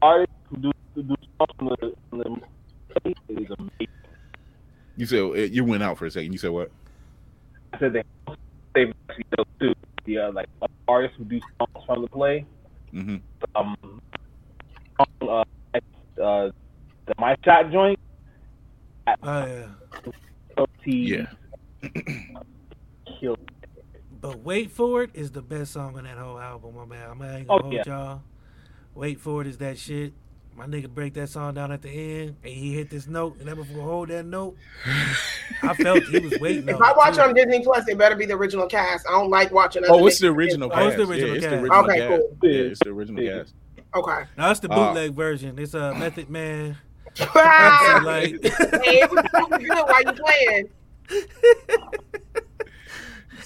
S11: artists who do do songs from the, from the movie. It is amazing.
S1: You said uh, you went out for a second. You said what?
S11: I said they they actually know too. The uh, like artists who do songs from the play.
S1: Mm-hmm.
S11: Um, uh, uh, the my shot joint.
S3: Oh yeah.
S1: Yeah.
S3: But Wait For It is the best song on that whole album, my man. I'm ain't
S11: Oh,
S3: gonna hold
S11: yeah.
S3: y'all. Wait For It is that shit. My nigga break that song down at the end and he hit this note and that before hold that note. I felt he was waiting
S12: If
S3: on
S12: I watch
S3: too.
S12: on Disney Plus, it better be the original cast. I don't like watching.
S1: Oh,
S12: other
S1: it's the
S12: niggas.
S1: original
S3: Oh,
S1: cast.
S3: it's the original
S1: yeah, it's the
S3: cast.
S1: original
S12: Okay,
S1: cast.
S12: cool.
S1: Yeah, it's the original
S11: Yeah.
S1: cast.
S12: Okay.
S3: Now it's the
S1: Uh,
S3: bootleg version. It's a Method Man.
S12: Ah!
S3: like
S12: hey, it was super good while you playing.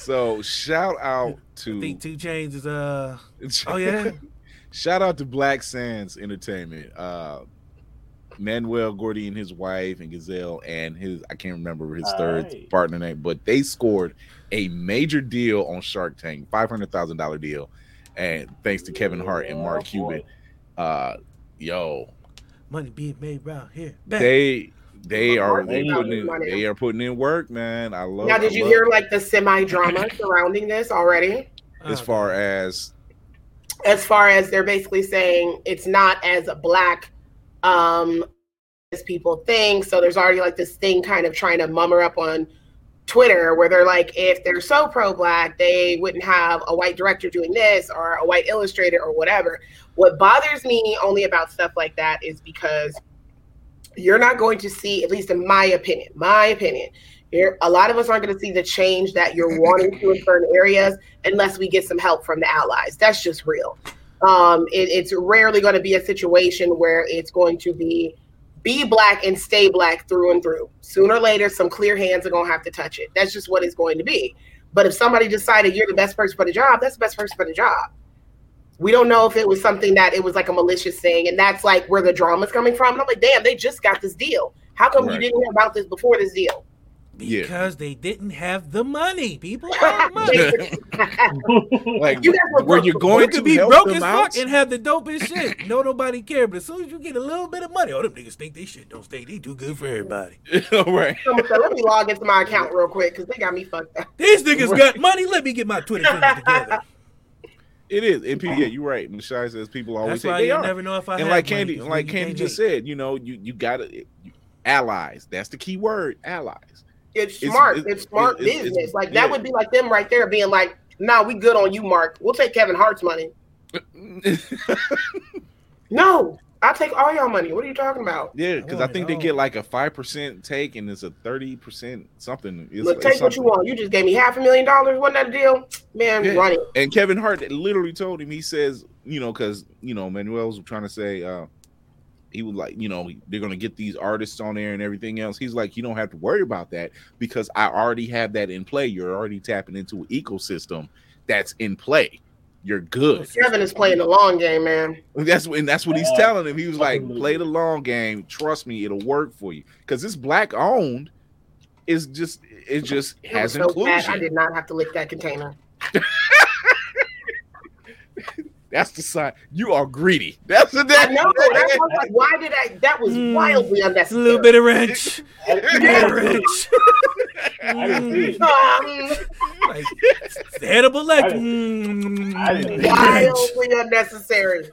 S1: So shout out to
S3: I think 2 Chainz is uh oh yeah.
S1: Shout out to Black Sands Entertainment. Uh Manuel Godoy and his wife and Gazelle and his I can't remember his third
S11: Alright.
S1: partner name, but they scored a major deal on Shark Tank, five hundred thousand dollar deal. And thanks to Kevin Hart and Mark Cuban. Uh yo,
S3: Money being made around here. Back.
S1: they they are they, putting in, they are putting in work, man. I love
S12: Now, did
S1: I
S12: you
S1: love-
S12: hear like the semi drama surrounding this already?
S1: as
S3: Oh,
S1: far as
S12: As far as they're basically saying it's not as black um as people think. So there's already like this thing kind of trying to mummer up on Twitter where they're like, if they're so pro black, they wouldn't have a white director doing this or a white illustrator or whatever. What bothers me only about stuff like that is because you're not going to see, at least in my opinion, my opinion, you're, a lot of us aren't going to see the change that you're wanting to in certain areas unless we get some help from the allies. That's just real. Um, it, it's rarely going to be a situation where it's going to be be black and stay black through and through. Sooner or later, some clear hands are going to have to touch it. That's just what it's going to be. But if somebody decided you're the best person for the job, that's the best person for the job. We don't know if it was something that it was like a malicious thing, and that's like where the drama's coming from. And I'm like, damn, they just got this deal. How come you didn't hear about this before this deal?
S1: Yeah.
S3: Because they didn't have the money. People have money.
S1: like
S12: You guys were
S1: were you going to
S3: be
S1: help
S3: broke as fuck and have the dopest shit. No, nobody care. But as soon as you get a little bit of money, all them niggas think they shit don't stay. They do good for everybody.
S1: right.
S12: Someone said, let me log into my account real quick because they got me fucked up.
S3: These niggas got money. Let me get my Twitter together.
S1: It is, and people, yeah, you're right. Michelle says people always
S3: That's
S1: say
S3: why
S1: they
S3: you
S1: are.
S3: never know if I
S1: and
S3: have
S1: like
S3: money,
S1: like Candy just
S3: hate.
S1: said, you know, you you gotta allies. That's the key word, allies.
S12: It's
S1: It's-
S12: smart. It's,
S1: it's-
S12: smart
S1: it's- it's-
S12: business. like
S1: yeah.
S12: that would be like them right there being like, "Nah, we good on you, Mark. We'll take Kevin Hart's money." No, I'll take all your money. What are you talking about?
S1: yeah, because I
S3: want it
S1: think they get like a five percent take, and it's a thirty percent something. It's,
S12: Look,
S1: it's
S12: take what you want. You just gave me half a million dollars. Wasn't that a deal? Man,
S1: Yeah.
S12: run it.
S1: And Kevin Hart literally told him, he says, you know, because you know, Manuel's trying to say, uh, he was like, you know, they're gonna get these artists on there and everything else. He's like, you don't have to worry about that because I already have that in play. You're already tapping into an ecosystem that's in play. You're good.
S12: Kevin is playing the long game, man.
S1: That's and that's what he's telling him. He was like, play the long game. Trust me, it'll work for you. Because this black owned is just it just
S12: It
S1: has
S12: so bad.
S1: inclusion.
S12: I did not have to lick that container.
S1: That's the sign. You are greedy. That's the
S12: I know. That's why was like, why did I? That was
S3: Mm.
S12: wildly
S3: A
S12: unnecessary.
S3: little bit of wrench. A
S11: I
S3: little bit of wrench.
S11: didn't see.
S12: Um,
S3: Like, like edible like.
S11: I didn't- I didn't-
S12: Wildly unnecessary.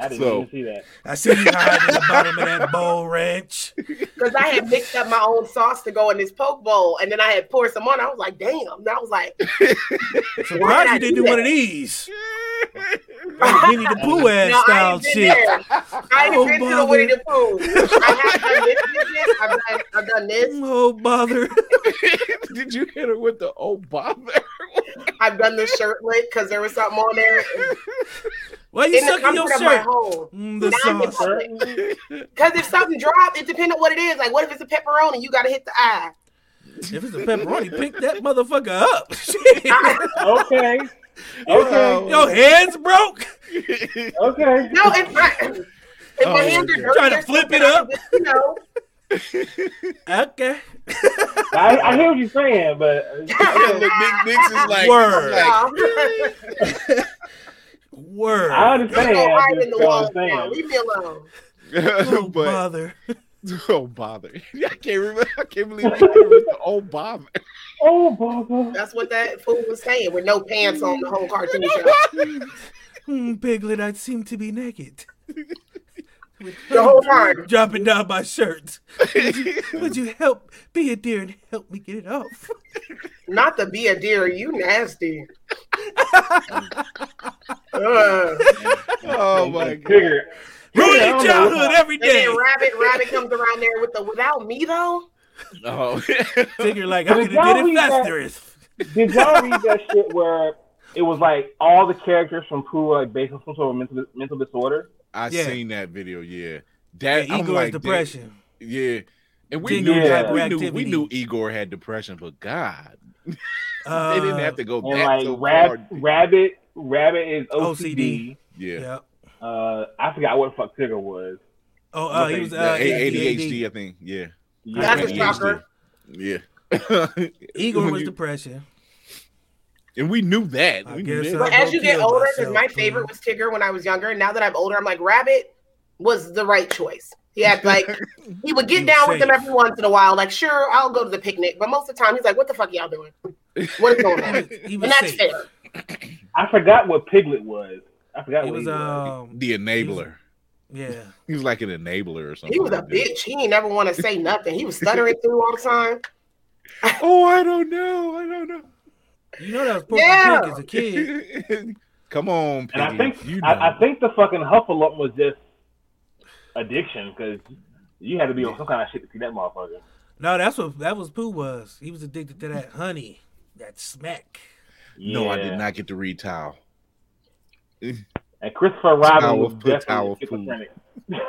S11: I didn't
S1: So-
S11: even see that.
S3: I see you hiding in the bottom of that bowl ranch.
S12: Because I had mixed up my own sauce to go in this poke bowl, and then I had poured some on. I was like, "Damn!" And I was like,
S3: Surprised
S12: I
S3: you didn't
S12: do
S3: do one of these. Winnie the Pooh ass
S12: No, I
S3: style
S12: ain't been
S3: shit.
S12: there. I ain't
S3: Oh,
S12: been to the
S3: bother.
S12: Winnie the Pooh. I have done this, this, this. I've done, I've done this.
S3: Oh bother!
S1: Did you hit her with the oh bother?
S12: I've done the shirtlet because there was something on there.
S3: Why you
S12: in
S3: sucking your
S12: comfort of my
S3: shirt?
S12: home.
S3: Mm, the
S12: Not
S3: sauce.
S12: Because if something dropped, it depends on what it is. Like, what if it's a pepperoni? You got to hit the eye.
S3: If it's a pepperoni, pick that motherfucker up.
S11: Okay.
S3: Your-
S11: Okay.
S3: Your hands broke.
S11: Okay.
S12: No, if my, if
S3: Oh,
S12: my hands are
S3: Trying to flip it up?
S12: I just, You know,
S3: Okay.
S11: I, I hear what you're saying, but uh,
S1: Yeah, look, Nick, Nick's is like,
S3: Word.
S1: like
S3: Word.
S11: I understand.
S12: go
S11: I
S12: in the
S11: don't
S12: walls
S11: understand.
S12: Leave me alone.
S1: But
S3: bother.
S1: oh bother. I can't remember. I can't believe you hit her with the oh bother.
S11: Oh, Baba.
S12: That's what that fool was saying with no pants on the whole cartoon show.
S3: Hmm, Piglet, I seem to be naked.
S12: The whole time.
S3: Dropping down my shirt. Would you, would you help be a dear and help me get it off?
S12: Not to be a deer, you nasty. Ugh.
S1: Oh my god.
S11: Tigger.
S3: Ruin
S11: Yeah, I
S3: your
S11: don't know
S3: childhood
S11: what-
S3: every
S12: And. Rabbit, Rabbit comes around there with the without me though.
S1: Oh.
S3: Figure like I
S11: But
S3: could have
S11: y'all
S3: did it
S11: read that-
S3: faster.
S11: Did y'all read that shit where it was like all the characters from Pooh were like based on some sort of mental mental disorder?
S1: I
S3: Yeah.
S1: seen that video. Yeah, that
S3: Yeah,
S1: I'm
S3: Eeyore's
S1: like,
S3: depression.
S1: that- yeah, and we knew that. We knew we knew Eeyore had depression, but God,
S3: Uh,
S1: they didn't have to go
S11: And
S1: that
S11: like
S1: so
S11: Rab-
S1: far.
S11: Rabbit, Rabbit is
S3: OCD.
S11: OCD.
S1: Yeah,
S3: Yeah.
S11: Uh, I forgot what the fuck Tigger was.
S3: Oh, uh, he was uh,
S1: ADHD,
S3: ADHD.
S1: I think. Yeah,
S12: That's a shocker.
S1: Yeah, Eeyore
S3: was depression.
S1: and we knew that.
S3: I
S1: we knew
S3: guess
S1: that.
S12: But as you get older, because my favorite was Tigger when I was younger, and now that I'm older, I'm like Rabbit was the right choice. He had like he would get
S3: was
S12: down with them every once in a while. Like, sure, I'll go to the picnic, but most of the time he's like, "What the fuck y'all doing? What is going on?" And that's
S3: safe.
S12: fair.
S11: I forgot what Piglet was. I forgot
S3: He
S11: what
S3: was
S11: he was.
S3: um
S1: the enabler.
S3: yeah.
S1: He was like an enabler or something.
S12: He was a bitch. He ain't never want to say nothing. He was stuttering through all the time.
S1: Oh, I don't know. I don't know.
S3: You know that was Porky
S12: Yeah.
S3: Pig as a kid.
S1: Come on,
S11: And I think
S1: you know.
S11: I, I think the fucking Heffalump was just addiction because you had to be on some kind of shit to see that motherfucker.
S3: No, that's what that was Pooh was. He was addicted to that honey, that smack.
S1: no, I did not get to read towel.
S11: And Christopher Robin
S1: Towel
S11: was
S1: foot,
S11: definitely schizophrenic.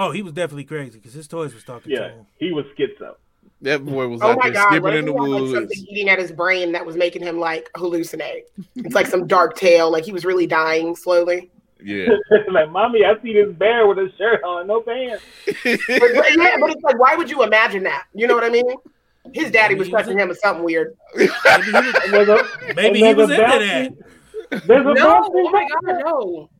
S3: Oh, he was definitely crazy because his toys was talking to him.
S11: he was schizo.
S1: That boy was
S12: Oh
S1: out
S12: my
S1: there
S12: god! What
S1: skipping
S12: if
S1: in
S12: he
S1: the
S12: had like something eating at his brain that was making him like hallucinate? It's like some dark tale, like he was really dying slowly.
S1: Yeah,
S11: like, mommy, I see this bear with a shirt on, no pants.
S12: But, but yeah, but it's like, why would you imagine that? You know what I mean? His daddy was
S3: Maybe was
S12: touching him with something weird.
S3: Maybe he was,
S11: And there's a-
S3: maybe he was into that.
S11: There's a
S12: No,
S11: bouncy
S12: oh my god, no!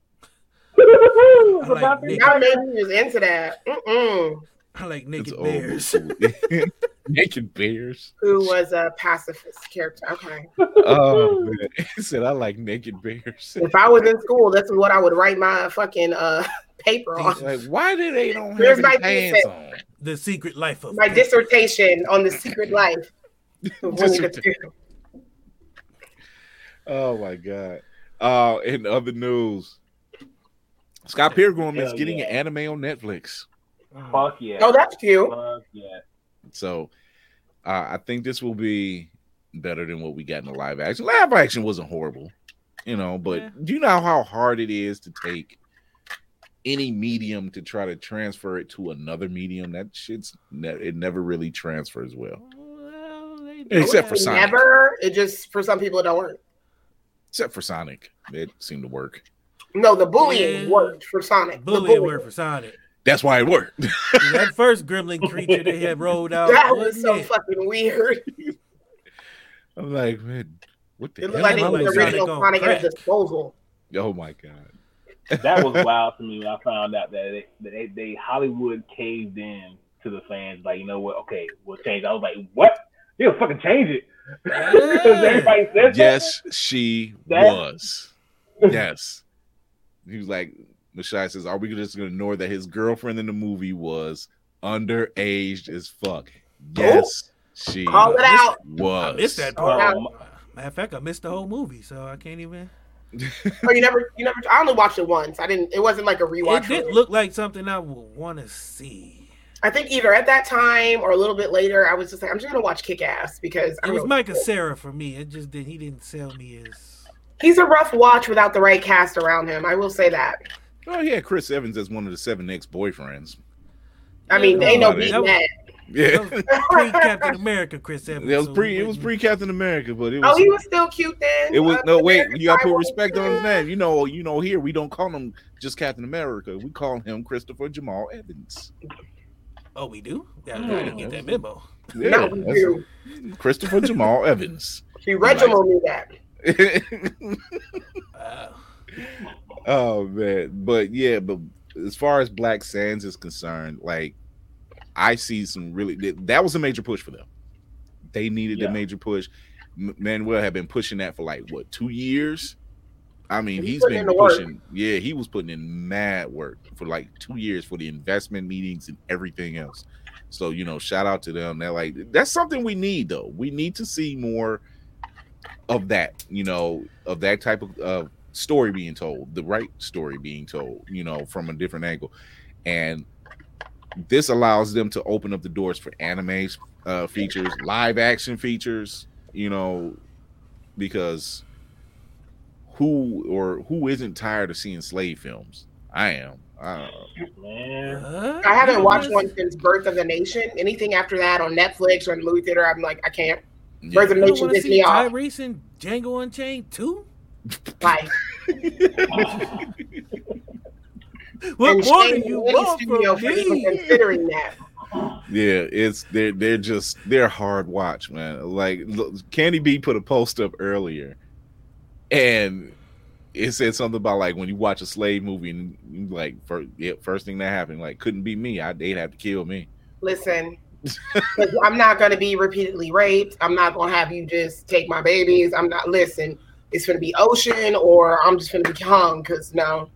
S11: There's
S3: I
S11: a
S3: like
S11: bouncy-
S12: Nix. Maybe he was into that. Mm-mm.
S3: I like naked
S1: old
S3: bears.
S1: Naked bears.
S12: Who was a pacifist character? Okay.
S1: Oh man, he said I like naked bears.
S12: If I was in school, that's what I would write my fucking uh paper on.
S1: Like, why do they don't
S12: Here's
S1: have
S12: my
S1: any pants
S12: thesis.
S1: on?
S3: The secret life of
S12: My dissertation on the secret life. of Winnie the
S1: Dissertation.
S12: Pooh.
S1: Oh my god. Uh, in other news, Scott Pilgrim is getting
S11: yeah.
S1: an anime on Netflix.
S11: Fuck yeah.
S12: Oh, that's cute.
S11: Fuck yeah.
S1: So uh, I think this will be better than what we got in the live action. Live action wasn't horrible, you know, but
S3: Yeah.
S1: do you know how hard it is to take any medium to try to transfer it to another medium? That shit's ne- it never really transfers well,
S3: Well, they do
S1: except for
S3: that.
S1: Sonic.
S12: Never. It just for some people it don't work.
S1: Except for Sonic, it seemed to work.
S12: No, the bullying
S3: Yeah.
S12: worked for Sonic. The
S3: Bullying word for Sonic.
S1: That's why it worked.
S3: that first gremlin creature they had rolled out.
S12: That was so
S3: it?
S12: fucking weird.
S1: I'm like, man, what the
S12: It looked
S1: hell?
S12: like they
S1: am I
S12: the
S3: Sonic
S12: original Sonic at a disposal.
S1: Oh my god.
S11: That was wild to me when I found out that they, that they, they Hollywood caved in to the fans. Like, you know what? Okay, we'll change. I was like, what? He'll fucking change it. Because everybody says that.
S1: Yes, she
S11: That-
S1: was. Yes. He was like, Mashai says, Are we just gonna ignore that his girlfriend in the movie was underaged as fuck? Yes, she
S12: Call it out.
S1: was.
S3: I missed that part.
S12: out.
S3: Matter of fact, I missed the whole movie, so I can't even.
S12: oh, you never, you never. I only watched it once. I didn't. It wasn't like a rewatch.
S3: It
S12: for
S3: did look like something I would want to see.
S12: I think either at that time or a little bit later, I was just like, I'm just gonna watch Kick Ass because I
S3: It was
S12: don't-
S3: Michael Cera for me. It just did. He didn't sell me as.
S12: he's a rough watch without the right cast around him. I will say that.
S1: Oh yeah, Chris Evans as one of the seven ex boyfriends.
S12: I mean,
S3: Yeah,
S12: ain't no
S1: that was-
S12: beating that.
S1: Yeah,
S3: Pre Captain America, Chris Evans.
S1: it was pre, it was pre Captain America, but it
S12: Oh, he was still cute then.
S1: It was
S12: Uh,
S1: no wait. You gotta put respect on his name. You know, you know. Here we don't call him just Captain America. We call him Christopher Jamal Evans.
S3: Oh, we do. Yeah, mm. I didn't get that memo.
S1: Yeah,
S12: No, we do.
S1: Christopher Jamal Evans.
S12: See, Reginald me that.
S3: Wow.
S1: oh man, but yeah, but as far as Black Sands is concerned, like I see some really that- that was a major push for them. They needed
S11: Yeah.
S1: a major push. Manuel had been pushing that for like what two years. I mean,
S12: He's
S1: he's been
S12: in the work.
S1: pushing. Yeah, he was putting in mad work for like two years for the investment meetings and everything else. So you know, shout out to them. They're like, that's something we need though. We need to see more of that. You know, of that type of uh, story being told, the right story being told. You know, from a different angle, and this allows them to open up the doors for anime uh, features, live action features. You know, because who or who isn't tired of seeing slave films? I am. Uh,
S11: Man.
S3: Huh?
S12: I haven't watched one since Birth of a Nation. Anything after that on Netflix or in the movie theater, I'm like, I can't.
S1: yeah.
S12: Birth of a Nation
S3: want to
S12: pissed
S3: see
S12: me off.
S3: Tyrese and Django Unchained too?
S12: Like,
S3: What
S12: and
S3: more do you
S12: any
S3: want
S12: studio
S3: from
S12: for
S3: me?
S12: considering that.
S1: Yeah, it's they're they're just they're hard watch, man. Like look, Candy B put a post up earlier, and it said something about like when you watch a slave movie and like first, yeah, first thing that happened, like couldn't be me. I they'd have to kill me.
S12: listen I'm not going to be repeatedly raped. I'm not going to have you just take my babies. I'm not. Listen, it's going to be ocean, or I'm just going to be hung. Because no,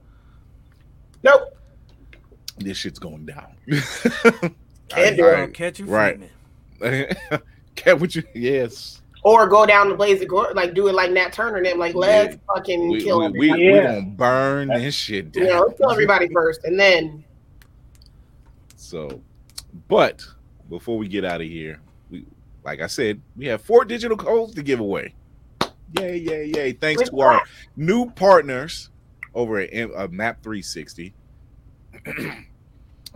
S12: nope.
S1: This shit's going down.
S12: Can't do
S3: I'll
S12: it.
S3: catch you
S1: Right.
S3: Freeman.
S1: Can would you? Yes.
S12: Or go down the blaze of glory, like do it like Nat Turner and them. Like let's fucking
S1: We,
S12: kill
S1: we, we,
S12: everybody.
S1: we
S11: Yeah.
S1: gonna burn this shit down.
S12: you know, let's kill everybody first, and then
S1: So, but before we get out of here, we like I said, we have four digital codes to give away. Yay, yay, yay. Thanks
S12: Which
S1: to our new partners over at M- uh, Map 360.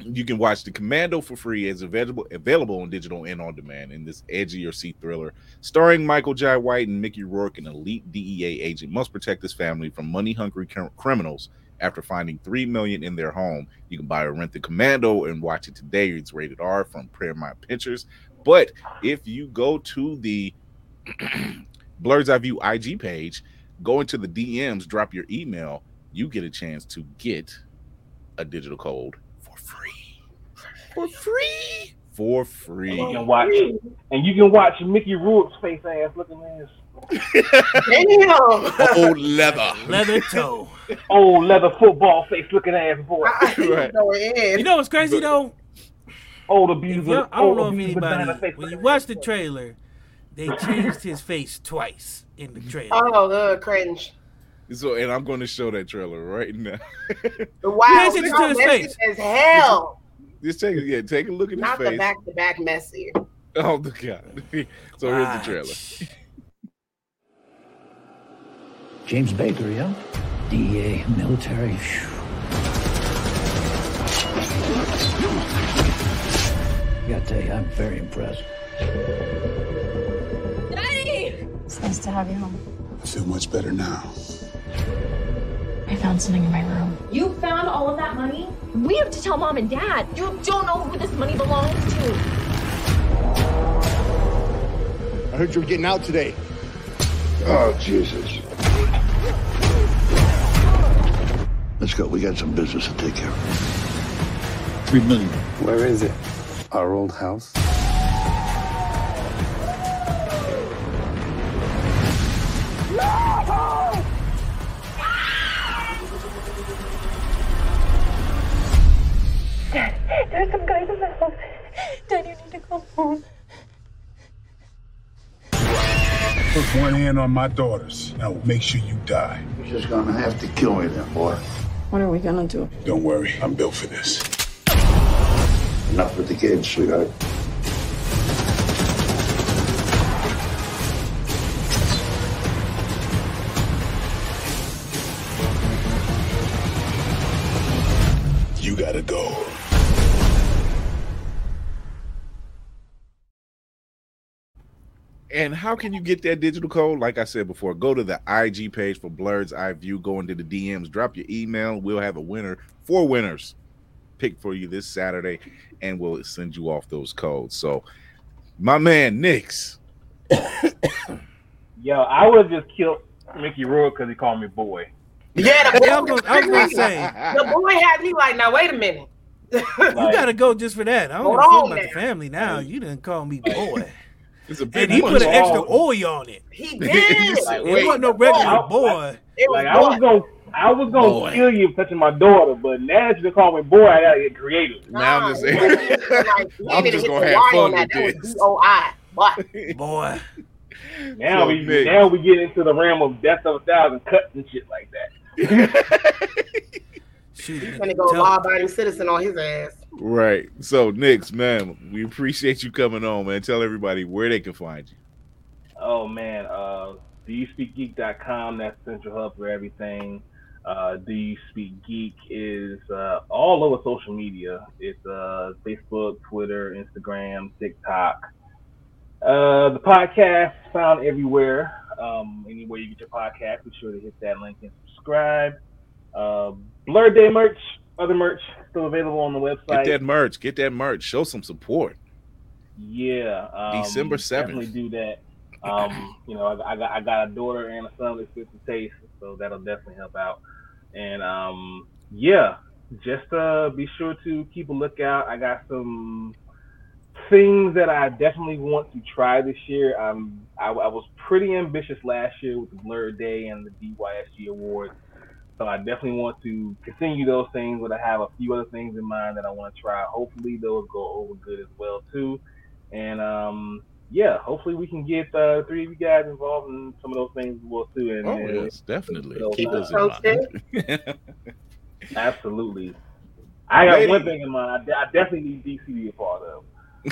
S1: you can watch The Commando for free. as available available on digital and on demand in this edgy or sea thriller starring Michael Jai White and Mickey Rourke, an elite DEA agent must protect his family from money-hungry cr- criminals after finding three million in their home. You can buy or rent The Commando and watch it today. It's rated R from Paramount Pictures. But if you go to the Blerd's Eye View IG page, go into the DMs, drop your email, you get a chance to get a digital code. For free. For free.
S11: You can watch, and you can watch Mickey Rourke's face ass looking ass.
S12: damn.
S1: Old leather.
S3: Leather toe.
S11: Old leather football face looking ass boy.
S1: Right.
S12: Go in.
S3: You know what's crazy though?
S11: Old
S3: If
S11: abuser.
S3: y'all- I don't
S11: old
S3: know if anybody when you watch the trailer, they changed his face twice in the trailer.
S12: Oh, the cringe.
S1: So, and I'm going to show that trailer right now.
S12: Wow,
S3: Yes, it's
S12: y'all
S3: to his
S12: messy
S3: face.
S12: as hell.
S1: Just take yeah, take a look at his
S12: Not the back to back messy.
S1: Oh the god. so here's the trailer.
S4: James Baker, yeah? DEA, military. phew. gotta tell you, I'm very impressed.
S5: Daddy!
S6: It's nice to have you home.
S10: I feel much better now.
S6: I found something in my room.
S5: You found all of that money? We have to tell mom and dad. You don't know who this money belongs to.
S8: I heard you were getting out today.
S10: Oh, Jesus. Let's go. We got some business to take care of.
S9: Three million. Where is it? Our old house?
S7: Plan my daughters. Now make sure you die.
S10: You're just gonna have to kill me then, boy.
S6: What are we gonna do?
S7: Don't worry, I'm built for this.
S10: Enough with the kids, sweetheart.
S1: How can you get that digital code? Like I said before, go to the IG page for Blerd's Eye View. Go into the DMs, drop your email. We'll have a winner, four winners, pick for you this Saturday, and we'll send you off those codes. So, my man Nix.
S11: Yo, I would just killed Mickey Rourke because he called me boy.
S12: Yeah, the boy,
S3: I was gonna- I was gonna say.
S12: the boy had me like, now wait a minute.
S3: You gotta go just for that. I don't
S12: Hold
S3: give a fuck about the family now. You didn't call me boy.
S1: It's a
S3: And he put an extra
S11: Oh.
S3: oil on it.
S12: He did.
S1: Like,
S3: It wasn't no regular
S11: Boy.
S3: boy.
S12: It was
S11: Like I was gonna, I was gonna
S1: Boy.
S11: kill you for touching my daughter, but now that you call me boy, I gotta get creative.
S1: Now I'm just saying.
S12: like,
S1: I'm just gonna have fun
S12: on that.
S1: with
S12: That was
S1: this.
S12: B-O-I. What?
S3: Boy.
S11: Now
S1: So,
S11: we,
S1: Nix.
S11: now we get into the realm of death of a thousand cuts and shit like that.
S3: Shoot
S12: He's gonna go law-abiding citizen on his ass.
S1: Right. So, Nix, man, we appreciate you coming on, man. Tell everybody where they can find you.
S11: Oh man, uh, do you speak geek.com? That's central hub for everything. Uh, do you speak geek is uh, all over social media. It's uh, Facebook, Twitter, Instagram, TikTok. Uh, the podcast is found everywhere. Um, anywhere you get your podcast, be sure to hit that link and subscribe. Uh, Blerd Day merch, other merch still available on the website.
S1: Get that merch. Get that merch. Show some support.
S11: Yeah, um,
S1: December 7th.
S11: Definitely do that. Um, you know, I, I got I got a daughter and a son that fits the taste, so that'll definitely help out. And um, yeah, just uh, be sure to keep a lookout. I got some things that I definitely want to try this year. Um, I, I was pretty ambitious last year with the Blerd Day and the DYSG Awards. So I definitely want to continue those things, but I have a few other things in mind that I want to try. Hopefully those go over good as well too. And um, yeah, hopefully we can get uh, three of you guys involved in some of those things as well too. And,
S1: Oh,
S11: and-
S1: yes, definitely.
S11: those
S1: Keep us
S11: things.
S1: in mind.
S11: Absolutely. I got
S1: Lady.
S11: one thing in mind. I, I definitely need DC to be a part of.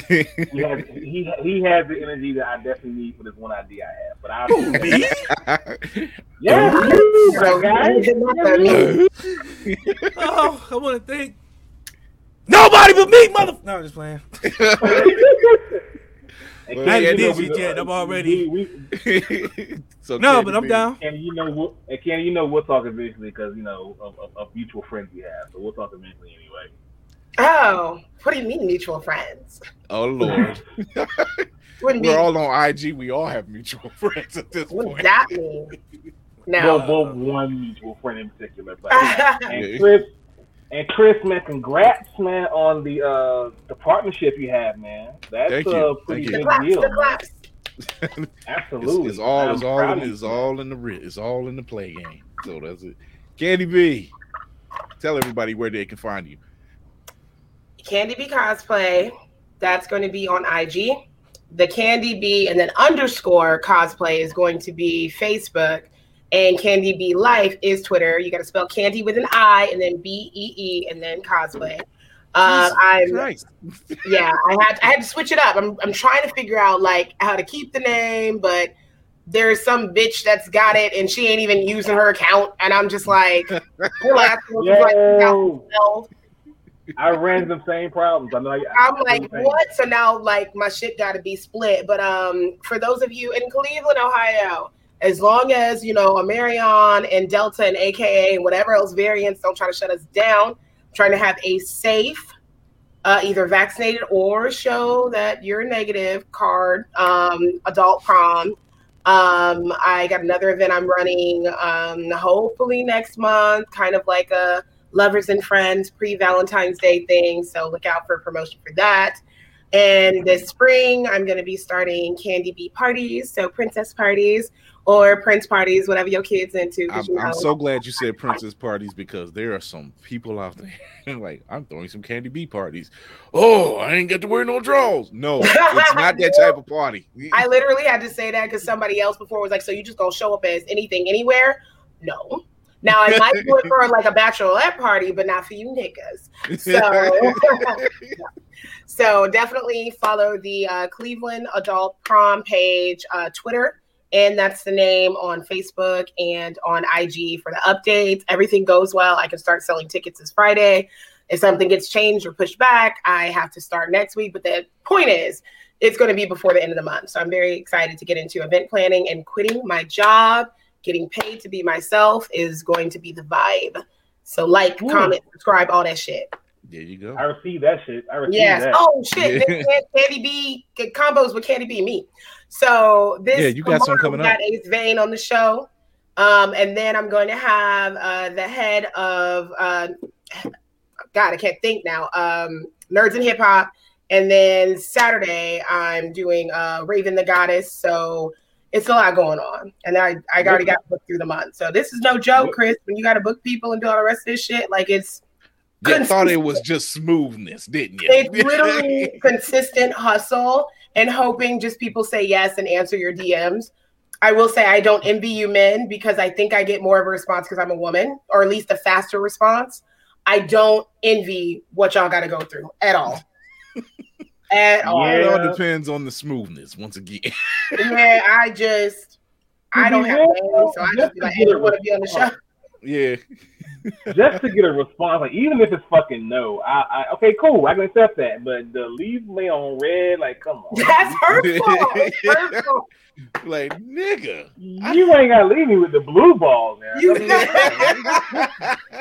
S11: He has he he has the energy that I definitely need for this one idea I have. But I yeah, that guy.
S3: oh, I want to thank nobody but me, mother. No, I'm just playing.
S11: And
S3: I
S11: Ken,
S3: ain't
S11: you know
S3: busy yet. I'm already.
S11: we- we-
S1: so
S3: No,
S1: Ken,
S3: but I'm down.
S11: And you know, we'll, and Ken, you know, we'll talk eventually because you know of, of, of mutual friends we have. So we'll talk eventually anyway.
S12: Oh, what do you mean mutual friends?
S1: Oh Lord.
S12: Wouldn't.
S1: We're all on IG. We all have mutual friends at this
S12: What
S1: point.
S12: does that mean? No.
S11: Well, well, one mutual friend in particular. But and Chris, and Chris, man, congrats, man, on the uh the partnership you have, man. That's
S1: Thank
S11: a
S1: you.
S11: pretty
S1: Thank you.
S11: big
S12: The claps,
S11: deal.
S12: the
S11: man.
S12: claps.
S11: Absolutely.
S1: It's, it's all
S11: I'm
S1: it's all in it's all in the it's all in the play game. So that's it. Candy B, tell everybody where they can find you.
S12: Candy B cosplay. That's going to be on IG. The Candy B and then underscore cosplay is going to be Facebook. And Candy B Life is Twitter. You got to spell Candy with an I and then B E E and then cosplay. Um, I'm
S1: Christ.
S12: yeah, I had I had to switch it up. I'm I'm trying to figure out like how to keep the name, but there's some bitch that's got it and she ain't even using her account, and I'm just like,
S11: I ran the same problems. I know. I,
S12: I'm like, what? So now, like, my shit got to be split. But um, for those of you in Cleveland, Ohio, as long as you know Omicron and Delta and AKA and whatever else variants don't try to shut us down, trying to have a safe, uh, either vaccinated or show that you're negative card, um, adult prom. Um, I got another event I'm running, um, hopefully next month, kind of like a lovers and friends pre Valentine's Day thing. So look out for promotion for that. And this spring, I'm going to be starting Candy Bee parties, so princess parties, or Prince parties, whatever your kids into.
S1: I'm,
S12: you know.
S1: I'm so glad you said princess parties because there are some people out there like I'm throwing some candy bee parties. Oh, I ain't get to wear no drawers. No, it's not that type of party.
S12: I literally had to say that because somebody else before was like, "So you just gonna show up as anything anywhere?" No. Now I might do it for like a bachelorette party, but not for you niggas. So, so definitely follow the uh, Cleveland Adult Prom page, uh, Twitter, and that's the name on Facebook and on IG for the updates. Everything goes well. I can start selling tickets this Friday. If something gets changed or pushed back, I have to start next week. But the point is, it's going to be before the end of the month. So I'm very excited to get into event planning and quitting my job. Getting paid to be myself is going to be the vibe. So like,
S11: Ooh.
S12: comment, subscribe, all that shit.
S1: There you go.
S11: I received that shit. I received that.
S12: Yes.
S11: that.
S12: Oh shit. This is Candy B get combos with Candy B me. So this
S1: Yeah, you got some coming
S12: we
S1: up.
S12: Got Ace Vane on the show. Um, and then I'm going to have uh, the head of uh, God, I can't think now. Um, Nerds and Hip Hop. And then Saturday I'm doing uh, Raven the Goddess. So it's a lot going on. And I, I already got booked through the month. So this is no joke, Chris. When you got to book people and do all the rest of this shit, like it's
S1: You thought it was just smoothness, didn't you?
S12: it's literally consistent hustle and hoping just people say yes and answer your DMs. I will say I don't envy you men because I think I get more of a response because I'm a woman, or at least a faster response. I don't envy what y'all got to go through at all. At all.
S1: It all depends on the smoothness. Once again,
S12: Yeah, I just I don't have names, so I just be like, hey, you want to be on the show?
S1: yeah.
S11: just to get a response, like even if it's fucking no, I, I okay, cool, I can accept that. But the leave me on red, like, come on,
S12: That's hurtful. Hurtful.
S1: like nigga,
S11: you ain't gotta leave me with the blue balls, man.
S12: You-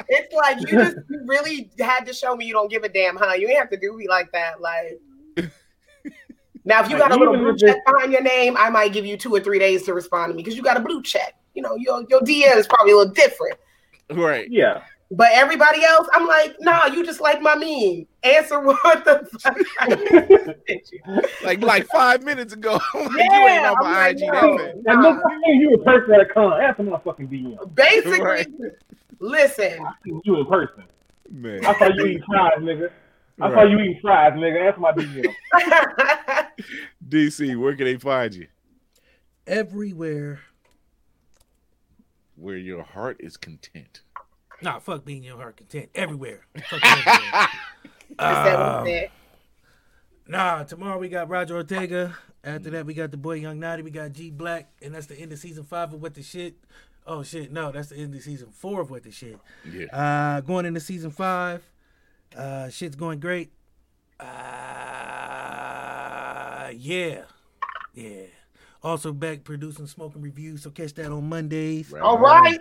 S12: it's like you just you really had to show me you don't give a damn, huh? You ain't have to do me like that. Like now, if you
S11: Like,
S12: got a little blue check
S11: it's-
S12: behind your name, I might give you two or three days to respond to me because you got a blue check. You know, your your DM is probably a little different.
S1: right?
S11: Yeah,
S12: But everybody else, I'm like, nah, you just like my meme. Answer what the fuck.
S1: Like like five minutes ago, like, you
S12: Yeah,
S1: ain't on
S12: I'm
S1: my
S12: like,
S1: IG
S12: no.
S1: that fast.
S11: and I think you in person at a con. Answer my fucking DM.
S12: Basically,
S1: Right.
S12: listen,
S11: I see you in person.
S1: Man,
S11: I saw you eating fries, nigga. I saw you eating fries, nigga. That's my DM.
S1: DC, where can they find you?
S3: Everywhere.
S1: Where your heart is content.
S3: Nah, fuck being your heart content. Everywhere. Everywhere.
S12: Is that what
S3: Um. Nah, tomorrow we got Roger Ortega. After that, we got the boy Young Naughty. We got G Black, and that's the end of season five of What the Shit. Oh shit, no, that's the end of season four of What the Shit.
S1: Yeah.
S3: Uh, going into season five, uh, shit's going great. Uh, yeah, yeah. Also back producing smoking reviews, so catch that on Mondays.
S12: All right.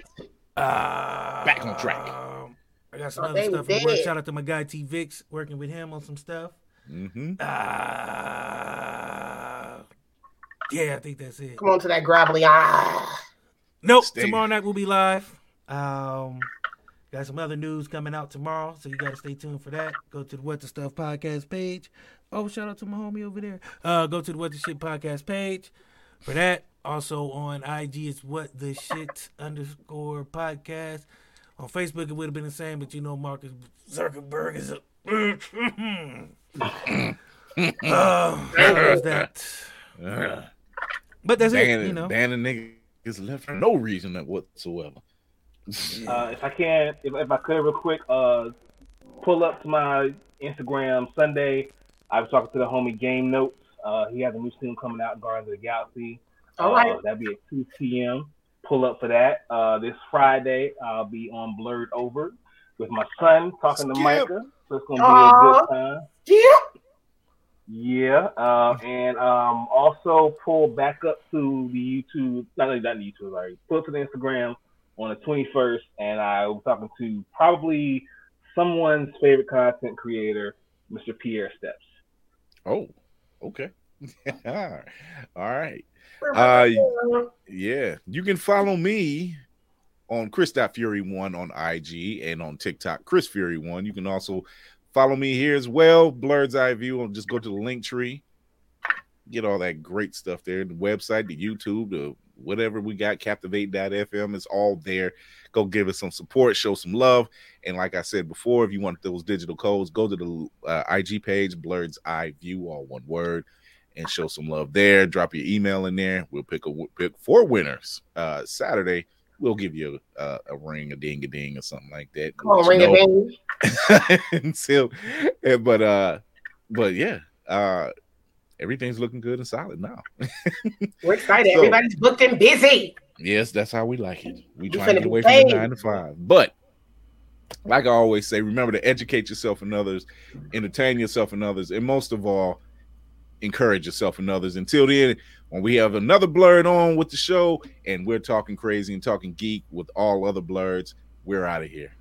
S3: Uh,
S1: Back on track.
S3: um, I got some
S12: Oh,
S3: other stuff. in the works.
S12: did.
S3: Shout out to my guy T Vix, working with him on some stuff.
S1: Mm-hmm.
S3: Uh, yeah, I think that's it.
S12: Come on to that gravelly. Ah.
S3: Nope.
S1: Stay.
S3: Tomorrow night we'll be live. Um, got some other news coming out tomorrow, so you got to stay tuned for that. Go to the What the Stuff podcast page. Oh, shout out to my homie over there. Uh, go to the What the Shit podcast page for that. Also on IG, it's What the Shit underscore podcast. On Facebook, it would have been the same, but you know Marcus Zuckerberg is a. there's that. But that's it. You know.
S1: Dan and nigga is left for no reason whatsoever.
S11: Uh, if I can, if, if I could, real quick, uh, pull up to my Instagram Sunday. I was talking to the homie Game Notes. Uh, he has a new single coming out, Guardians of the Galaxy.
S12: All
S11: Uh, that'll be at 2 p.m. Pull up for that. Uh, this Friday, I'll be on Blurred Over with my son talking to Micah. So it's gonna be
S12: Aw.
S11: a good time.
S12: Yeah.
S11: Yeah, uh, and um, also pull back up to the YouTube, not not the YouTube, sorry, pull up to the Instagram on the 21st, and I was talking to probably someone's favorite content creator, Mr. Pierre Steps.
S1: Oh, okay. All right. Uh, yeah, you can follow me on Chris.Fury1 on IG and on TikTok, Chris Fury1. You can also follow me here as well, Blerd's Eye View. Just go to the link tree, get all that great stuff there, the website, the YouTube, the whatever we got, Captivate.fm is all there. Go give us some support, show some love. And like I said before, if you want those digital codes, go to the uh, IG page, Blerd's Eye View, all one word, and show some love there. Drop your email in there. We'll pick a pick four winners uh, Saturday. We'll give you a, a ring, a ding, a ding, or something like that.
S12: Oh, ring a ding.
S1: Until, but uh, but yeah, uh, everything's looking good and solid now.
S12: We're excited. So, Everybody's booked and busy.
S1: Yes, that's how we like it. We try to get away from the nine to five. But like I always say, remember to educate yourself and others, entertain yourself and others, and most of all, encourage yourself and others. Until then, when we have another blerd on with the show and we're talking crazy and talking geek with all other blerds, we're out of here.